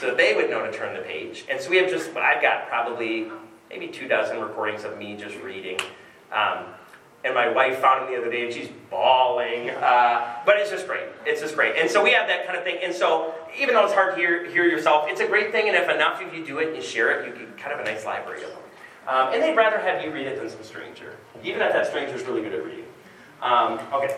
So they would know to turn the page. And so we have just, I've got probably maybe two dozen recordings of me just reading. Um, and my wife found them the other day and she's bawling. Uh, but it's just great. It's just great. And so we have that kind of thing. And so even though it's hard to hear, hear yourself, it's a great thing. And if enough of you do it and share it, you get kind of a nice library of them. Um, and they'd rather have you read it than some stranger, even if that stranger is really good at reading. Um, okay.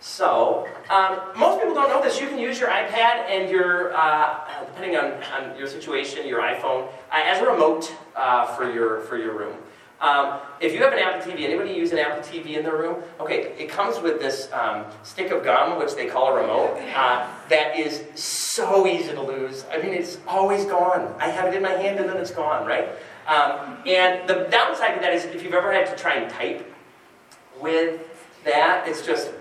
So, um, most people don't know this. You can use your iPad and your, uh, depending on, on your situation, your iPhone, uh, as a remote uh, for, your, for your room. Um, if you have an Apple TV, anybody use an Apple TV in their room? Okay, it comes with this um, stick of gum, which they call a remote, uh, that is so easy to lose. I mean, it's always gone. I have it in my hand and then it's gone, right? Um, and the downside of that is if you've ever had to try and type with that, it's just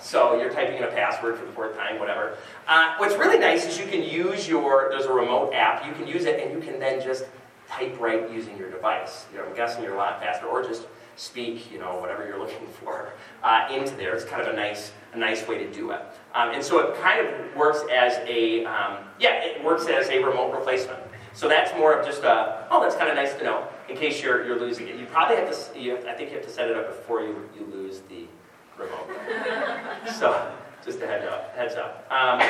so you're typing in a password for the fourth time, whatever. Uh, what's really nice is you can use your, there's a remote app, you can use it and you can then just type right using your device. You know, I'm guessing you're a lot faster, or just speak, you know, whatever you're looking for uh, into there. It's kind of a nice, a nice way to do it. Um, and so it kind of works as a, um, yeah, it works as a remote replacement. So that's more of just a, oh, that's kind of nice to know in case you're, you're losing it. You probably have to, you have, I think you have to set it up before you, you lose the remote. so just a heads up. Heads up. Um,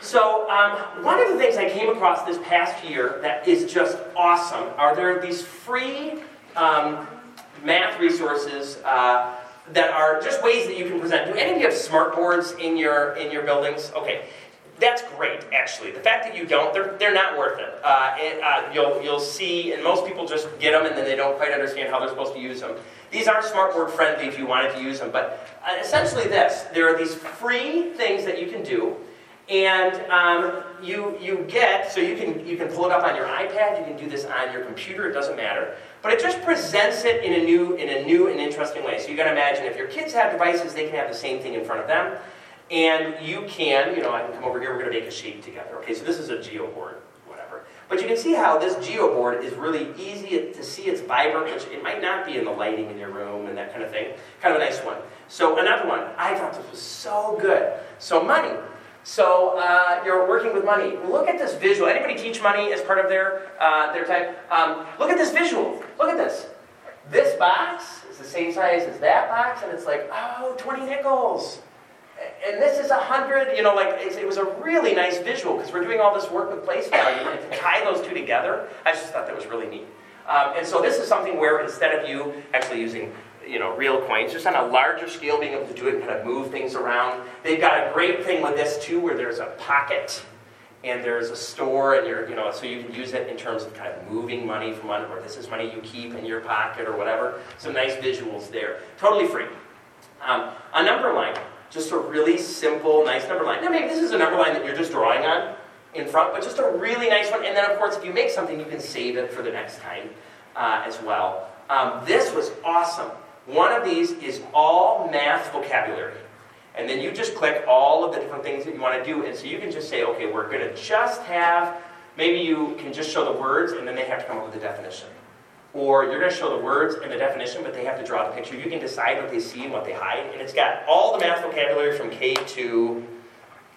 so um, one of the things I came across this past year that is just awesome are there these free um, math resources uh, that are just ways that you can present. Do any of you have smart boards in your in your buildings? Okay. That's great, actually. The fact that you don't, they're, they're not worth it. Uh, it uh, you'll, you'll see, and most people just get them and then they don't quite understand how they're supposed to use them. These aren't smartboard friendly if you wanted to use them, but uh, essentially this, there are these free things that you can do, and um, you, you get, so you can, you can pull it up on your iPad, you can do this on your computer, it doesn't matter, but it just presents it in a new, in a new and interesting way. So you gotta imagine if your kids have devices, they can have the same thing in front of them, and you can, you know, I can come over here, we're going to make a shape together. Okay, so this is a geoboard. Whatever. But you can see how this geoboard is really easy to see. It's vibrant, which it might not be in the lighting in your room and that kind of thing. Kind of a nice one. So another one, I thought this was so good. So money. So uh, you're working with money. Look at this visual. Anybody teach money as part of their uh, their time? Um, look at this visual. Look at this. This box is the same size as that box, and it's like, oh, 20 nickels and this is a hundred, you know, like it was a really nice visual because we're doing all this work with place value, and to tie those two together, I just thought that was really neat. Um, and so this is something where instead of you actually using, you know, real coins, just on a larger scale, being able to do it, and kind of move things around. They've got a great thing with this too, where there's a pocket and there's a store, and you're, you know, so you can use it in terms of kind of moving money from one, or this is money you keep in your pocket or whatever. Some nice visuals there. Totally free. Um, a number line. Just a really simple, nice number line. Now maybe this is a number line that you're just drawing on in front, but just a really nice one. And then of course, if you make something, you can save it for the next time uh, as well. Um, this was awesome. One of these is all math vocabulary. And then you just click all of the different things that you want to do. And so you can just say, okay, we're going to just have, maybe you can just show the words and then they have to come up with a definition or you're going to show the words and the definition, but they have to draw the picture. You can decide what they see and what they hide, and it's got all the math vocabulary from K to,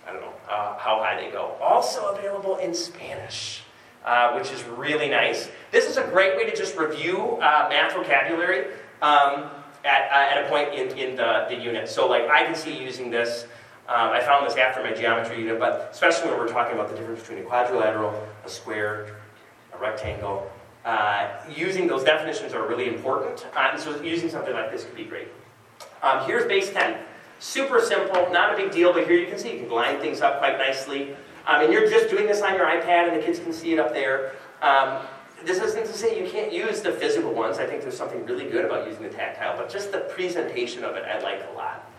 I don't know uh, how high they go. Also available in Spanish, uh, which is really nice. This is a great way to just review uh, math vocabulary um, at, uh, at a point in, in the, the unit. So like I can see using this, um, I found this after my geometry unit, but especially when we're talking about the difference between a quadrilateral, a square, a rectangle, uh, using those definitions are really important. And so using something like this could be great. Um, here's base 10. Super simple, not a big deal, but here you can see you can line things up quite nicely. Um, and you're just doing this on your iPad and the kids can see it up there. Um, this isn't to say you can't use the physical ones. I think there's something really good about using the tactile, but just the presentation of it I like a lot.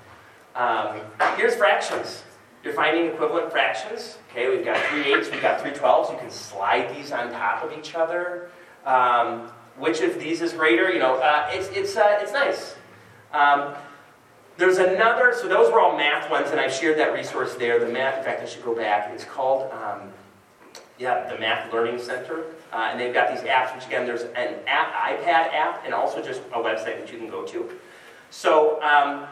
Um, here's fractions. You're finding equivalent fractions. Okay, we've got three eights, we've got three twelves. You can slide these on top of each other. Um, which of these is greater? You know, uh, it's, it's, uh, it's nice. Um, there's another, so those were all math ones, and I shared that resource there. The math, in fact, I should go back. It's called, um, yeah, the Math Learning Center. Uh, and they've got these apps, which again, there's an app, iPad app, and also just a website that you can go to. So um,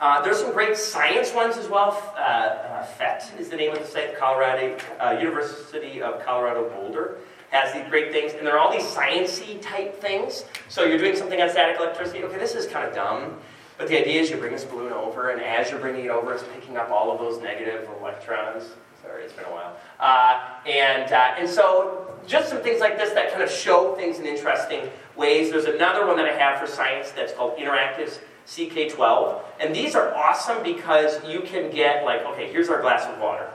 uh, there's some great science ones as well. Uh, uh PhET is the name of the site, Colorado uh, University of Colorado Boulder has these great things, and they're all these sciencey type things. So you're doing something on static electricity. Okay, this is kind of dumb, but the idea is you bring this balloon over, and as you're bringing it over, it's picking up all of those negative electrons. Sorry, it's been a while. Uh, and uh, and so just some things like this that kind of show things in interesting ways. There's another one that I have for science that's called interactive CK12. And these are awesome because you can get, like, okay, here's our glass of water.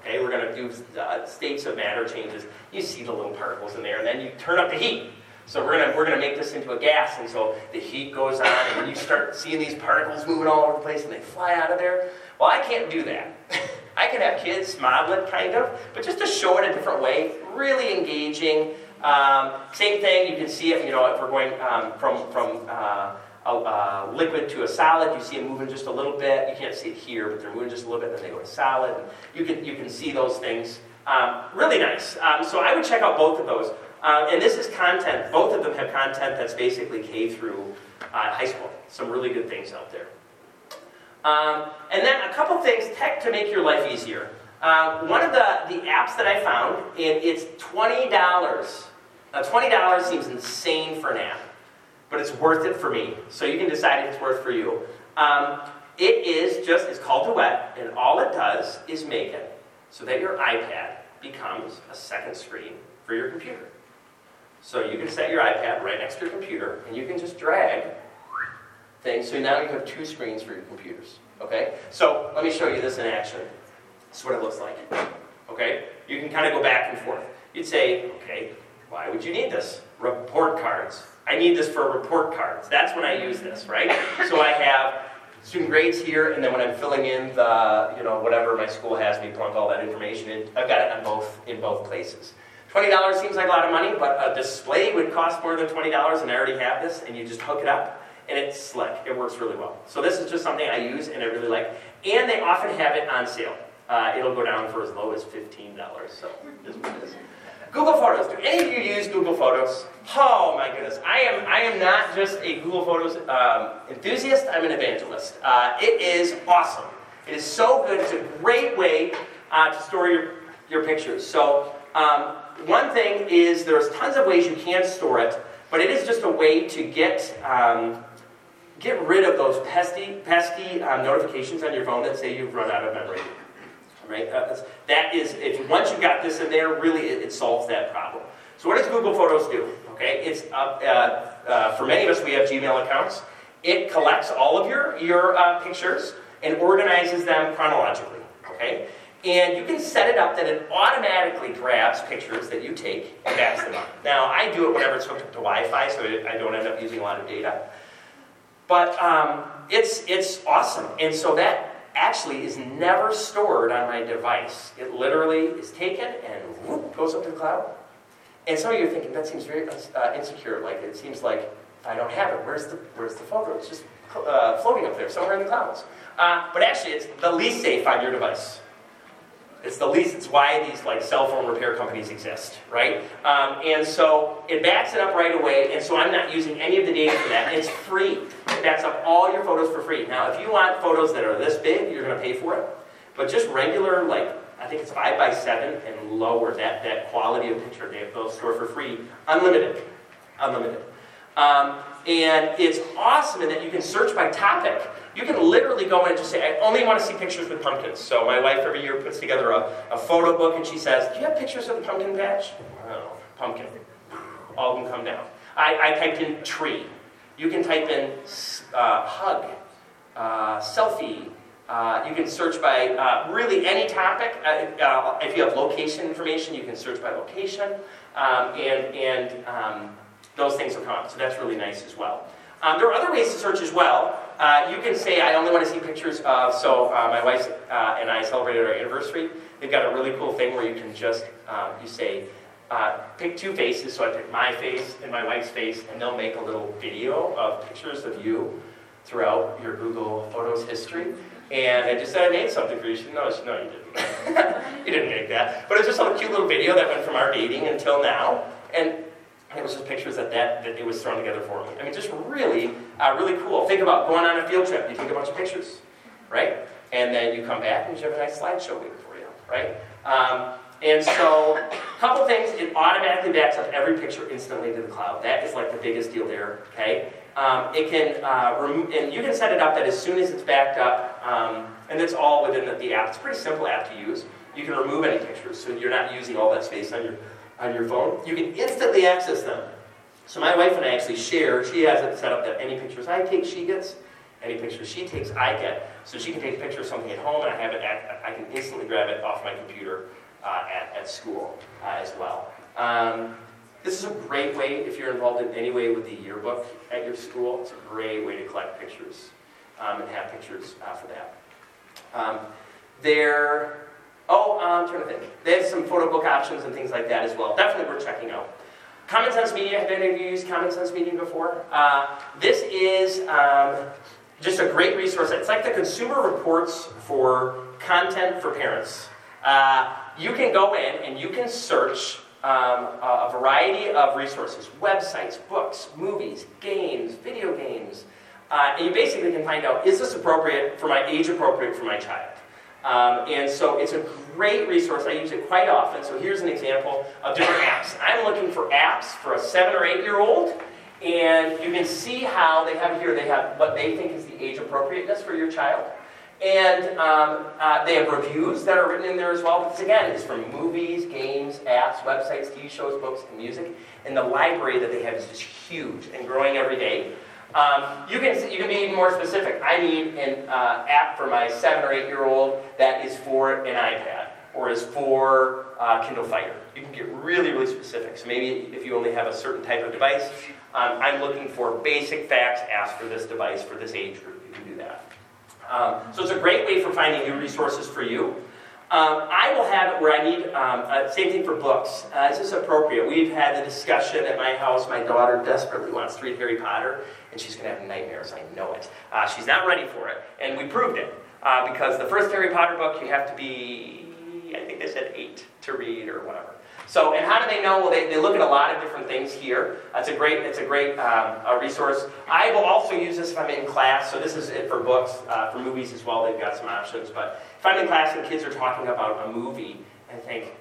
Okay, we're going to do uh, states of matter changes. You see the little particles in there, and then you turn up the heat. So we're gonna we're gonna make this into a gas, and so the heat goes on, and you start seeing these particles moving all over the place, and they fly out of there. Well, I can't do that. I can have kids model it, kind of, but just to show it a different way, really engaging. Um, same thing, you can see it. You know, if we're going um, from from uh, a, liquid to a solid, you see it moving just a little bit. You can't see it here, but they're moving just a little bit. Then they go to solid. And you can you can see those things. Um, really nice. Um, so I would check out both of those. Uh, and this is content, both of them have content that's basically K through uh, high school. Some really good things out there. Um, and then a couple things, tech to make your life easier. Uh, one of the, the apps that I found, and it's $20. Now $20 seems insane for an app, but it's worth it for me. So you can decide if it's worth for you. Um, it is just, it's called Duet, and all it does is make it so that your iPad becomes a second screen for your computer. So you can set your iPad right next to your computer, and you can just drag things. So now you have two screens for your computers. Okay? So let me show you this in action. This is what it looks like. Okay? You can kind of go back and forth. You'd say, okay, why would you need this? Report cards. I need this for report cards. That's when I use this, right? So I have student grades here, and then when I'm filling in the, you know, whatever my school has me plunk all that information in, I've got it on both in both places. $20 seems like a lot of money, but a display would cost more than $20, and I already have this, and you just hook it up, and it's slick. It works really well. So this is just something I use and I really like. And they often have it on sale. Uh, it'll go down for as low as $15, so is what it is. Google Photos. Do any of you use Google Photos? Oh my goodness, I am I am not just a Google Photos um, enthusiast. I'm an evangelist. Uh, it is awesome. It is so good. It's a great way uh, to store your your pictures. So um, one thing is there's tons of ways you can store it, but it is just a way to get um, get rid of those pesky pesky um, notifications on your phone that say you've run out of memory. Right? Uh, that is, if once you've got this in there, really it, it, solves that problem. So what does Google Photos do? Okay, it's uh, uh, for many of us we have Gmail accounts. It collects all of your your uh, pictures and organizes them chronologically. Okay, and you can set it up that it automatically grabs pictures that you take and backs them up. Now, I do it whenever it's hooked up to Wi-Fi, so I don't end up using a lot of data. But um, it's, it's awesome. And so that actually is never stored on my device. It literally is taken and whoop, goes up to the cloud. And some of you are thinking, that seems very uh, insecure. Like, it seems like I don't have it. Where's the, where's the photo? It's just uh, floating up there, somewhere in the clouds. Uh, but actually, it's the least safe on your device. It's the least, it's why these like cell phone repair companies exist, right? Um, and so it backs it up right away, and so I'm not using any of the data for that. It's free. It backs up all your photos for free. Now, if you want photos that are this big, you're going to pay for it. But just regular, like, I think it's 5 by 7 and lower, that, that quality of picture, they those store for free, unlimited. Unlimited. Um, and it's awesome in that you can search by topic. You can literally go in and just say, I only want to see pictures with pumpkins. So my wife every year puts together a, a photo book and she says, Do you have pictures of the pumpkin patch? Oh, pumpkin. All of them come down. I, I typed in tree. You can type in uh, hug, uh, selfie. Uh, you can search by uh, really any topic. Uh, uh, if you have location information, you can search by location. Um, and and um, those things will come up. So that's really nice as well. Um, there are other ways to search as well. Uh, you can say, I only want to see pictures of, so uh, my wife uh, and I celebrated our anniversary. They've got a really cool thing where you can just, um, you say, uh, pick two faces. So I pick my face and my wife's face, and they'll make a little video of pictures of you throughout your Google Photos history. And I just said I made something for you. She said, no, she, no, you didn't. you didn't make that. But it's just a cute little video that went from our dating until now. And and it was just pictures that, that, that it was thrown together for me. I mean, just really, uh, really cool. Think about going on a field trip. You take a bunch of pictures, right? And then you come back and you have a nice slideshow waiting for you, right? Um, and so, a couple things. It automatically backs up every picture instantly to the cloud. That is like the biggest deal there, okay? Um, it can, uh, rem- and you can set it up that as soon as it's backed up, um, and it's all within the, the app. It's a pretty simple app to use. You can remove any pictures, so you're not using all that space on your on your phone, you can instantly access them. So my wife and I actually share. She has it set up that any pictures I take, she gets, any pictures she takes, I get. So she can take a picture of something at home, and I have it. At, I can instantly grab it off my computer uh, at, at school uh, as well. Um, this is a great way if you're involved in any way with the yearbook at your school. It's a great way to collect pictures um, and have pictures uh, for that. Um, there, oh, I'm trying to think. There's some photo book options and things like that as well. Definitely worth checking out. Common Sense Media, have any of you used Common Sense Media before? Uh, this is um, just a great resource. It's like the consumer reports for content for parents. Uh, you can go in and you can search um, a variety of resources websites, books, movies, games, video games. Uh, and you basically can find out is this appropriate for my age appropriate for my child? Um, and so it's a great resource. I use it quite often. So here's an example of different apps. I'm looking for apps for a seven or eight year old. And you can see how they have here, they have what they think is the age appropriateness for your child. And um, uh, they have reviews that are written in there as well. This, again, is from movies, games, apps, websites, TV shows, books, and music. And the library that they have is just huge and growing every day. Um, you, can, you can be even more specific. I need an uh, app for my seven or eight year old that is for an iPad or is for uh, Kindle Fire. You can get really, really specific. So maybe if you only have a certain type of device, um, I'm looking for basic facts, ask for this device for this age group. You can do that. Um, so it's a great way for finding new resources for you. Um, I will have it where I need, um, uh, same thing for books. Uh, this appropriate. We've had the discussion at my house. My daughter desperately wants to read Harry Potter, and she's going to have nightmares. I know it. Uh, she's not ready for it, and we proved it. Uh, because the first Harry Potter book, you have to be, I think they said eight to read or whatever. So, and how do they know? Well, they, they look at a lot of different things here. It's a great, it's a great um, a resource. I will also use this if I'm in class. So this is it for books, uh, for movies as well. They've got some options. But if I'm in class and kids are talking about a movie and think,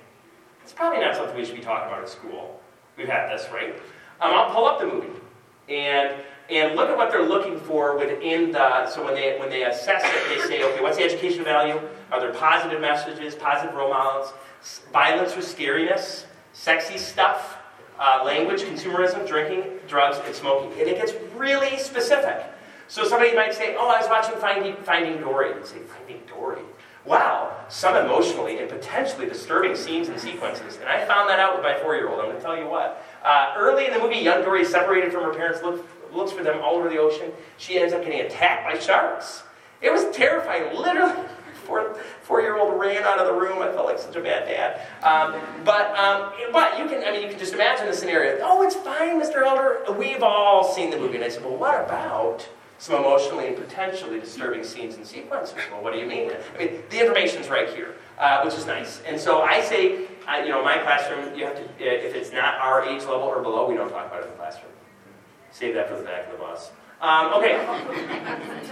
it's probably not something we should be talking about at school. We've had this, right? Um, I'll pull up the movie and and look at what they're looking for within the. So when they when they assess it, they say, okay, what's the education value? Are there positive messages, positive role models? violence with scariness, sexy stuff, uh, language, consumerism, drinking, drugs, and smoking. And it gets really specific. So somebody might say, oh, I was watching Finding, Finding Dory. And say, Finding Dory? Wow, some emotionally and potentially disturbing scenes and sequences. And I found that out with my four-year-old. I'm going to tell you what. Uh, early in the movie, young Dory separated from her parents, look, looks for them all over the ocean. She ends up getting attacked by sharks. It was terrifying, literally four, four-year-old ran out of the room. I felt like such a bad dad. Um, but, um, but you can, I mean, you can just imagine the scenario. Oh, it's fine, Mr. Helder. We've all seen the movie. And I said, well, what about some emotionally and potentially disturbing scenes and sequences? Well, what do you mean? I mean, the information's right here, uh, which is nice. And so I say, uh, you know, my classroom, you have to, if it's not our age level or below, we don't talk about it in the classroom. Save that for the back of the bus. Um, okay,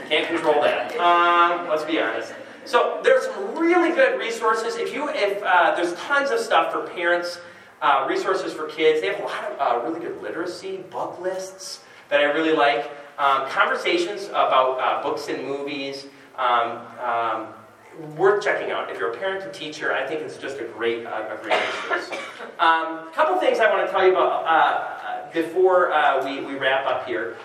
can't control that. Um, let's be honest. So there's some really good resources. If you, if uh, there's tons of stuff for parents, uh, resources for kids. They have a lot of uh, really good literacy book lists that I really like. Um, conversations about uh, books and movies. Um, um, worth checking out. If you're a parent and teacher, I think it's just a great, uh, a great resource. A um, couple things I want to tell you about uh, before we, we wrap up here.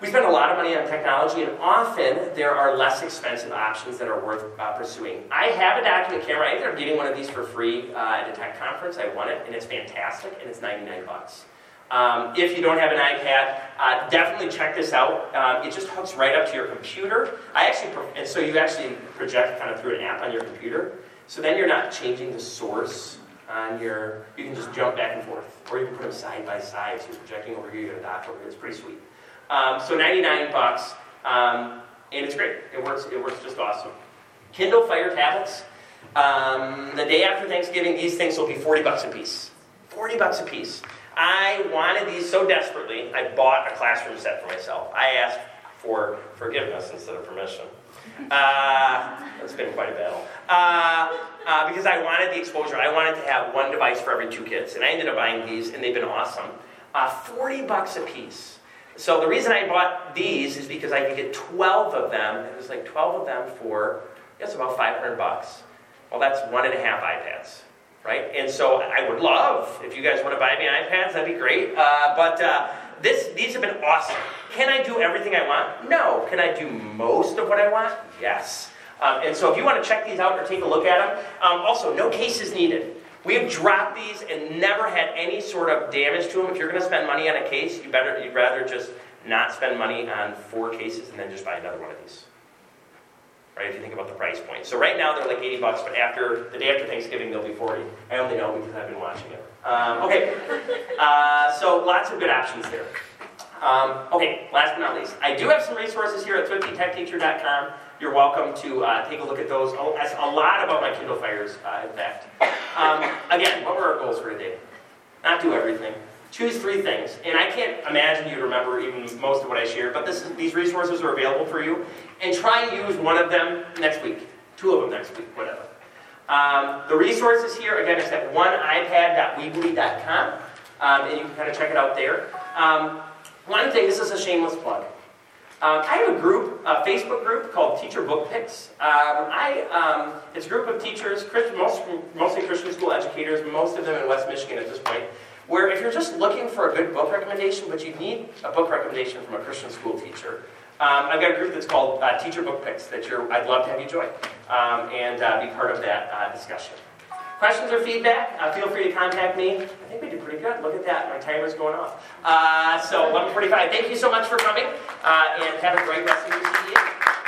We spend a lot of money on technology, and often there are less expensive options that are worth uh, pursuing. I have a document camera. I ended up getting one of these for free uh, at a tech conference. I won it, and it's fantastic, and it's 99 bucks. Um, if you don't have an iPad, uh, definitely check this out. Um, it just hooks right up to your computer. I actually, and so you actually project kind of through an app on your computer. So then you're not changing the source on your. You can just jump back and forth, or you can put them side by side. So you're projecting over here, you got a dock over here. It's pretty sweet. Um, so 99 bucks, um, and it's great. It works. It works just awesome. Kindle Fire tablets. Um, the day after Thanksgiving, these things will be 40 bucks a piece. 40 bucks a piece. I wanted these so desperately, I bought a classroom set for myself. I asked for forgiveness instead of permission. Uh, it's been quite a battle. Uh, uh, because I wanted the exposure. I wanted to have one device for every two kids. And I ended up buying these, and they've been awesome. Uh, 40 bucks a piece. So the reason I bought these is because I could get 12 of them. It was like 12 of them for, guess about 500 bucks. Well, that's one and a half iPads, right? And so I would love, if you guys want to buy me iPads, that'd be great. Uh, but uh, this, these have been awesome. Can I do everything I want? No. Can I do most of what I want? Yes. Um, and so if you want to check these out or take a look at them, um, also, no cases needed. We have dropped these and never had any sort of damage to them. If you're going to spend money on a case, you better, you'd rather just not spend money on four cases and then just buy another one of these. Right, if you think about the price point. So right now they're like 80 bucks, but after the day after Thanksgiving they'll be 40. I only know because I've been watching it. Um, okay, uh, so lots of good options there. Um, okay, last but not least, I do have some resources here at thriftytechteacher.com. You're welcome to uh, take a look at those. Oh, that's a lot about my Kindle Fires, uh, in fact. Um, again, what were our goals for today? Not do everything. Choose three things. And I can't imagine you'd remember even most of what I shared, but is, these resources are available for you. And try and use one of them next week, two of them next week, whatever. Um, the resources here, again, it's at oneipad.weebly.com, um, and you can kind of check it out there. Um, one thing, this is a shameless plug. Um, I have a group, a Facebook group called Teacher Book Picks. Um, I, um, it's a group of teachers, most, mostly Christian school educators, most of them in West Michigan at this point, where if you're just looking for a good book recommendation, but you need a book recommendation from a Christian school teacher, um, I've got a group that's called uh, Teacher Book Picks that I'd love to have you join um, and uh, be part of that uh, discussion. Questions or feedback, uh, feel free to contact me. I think we did pretty good. Look at that. My timer's going off. Uh, so 1:45. Thank you so much for coming, uh, and have a great rest of your CDA.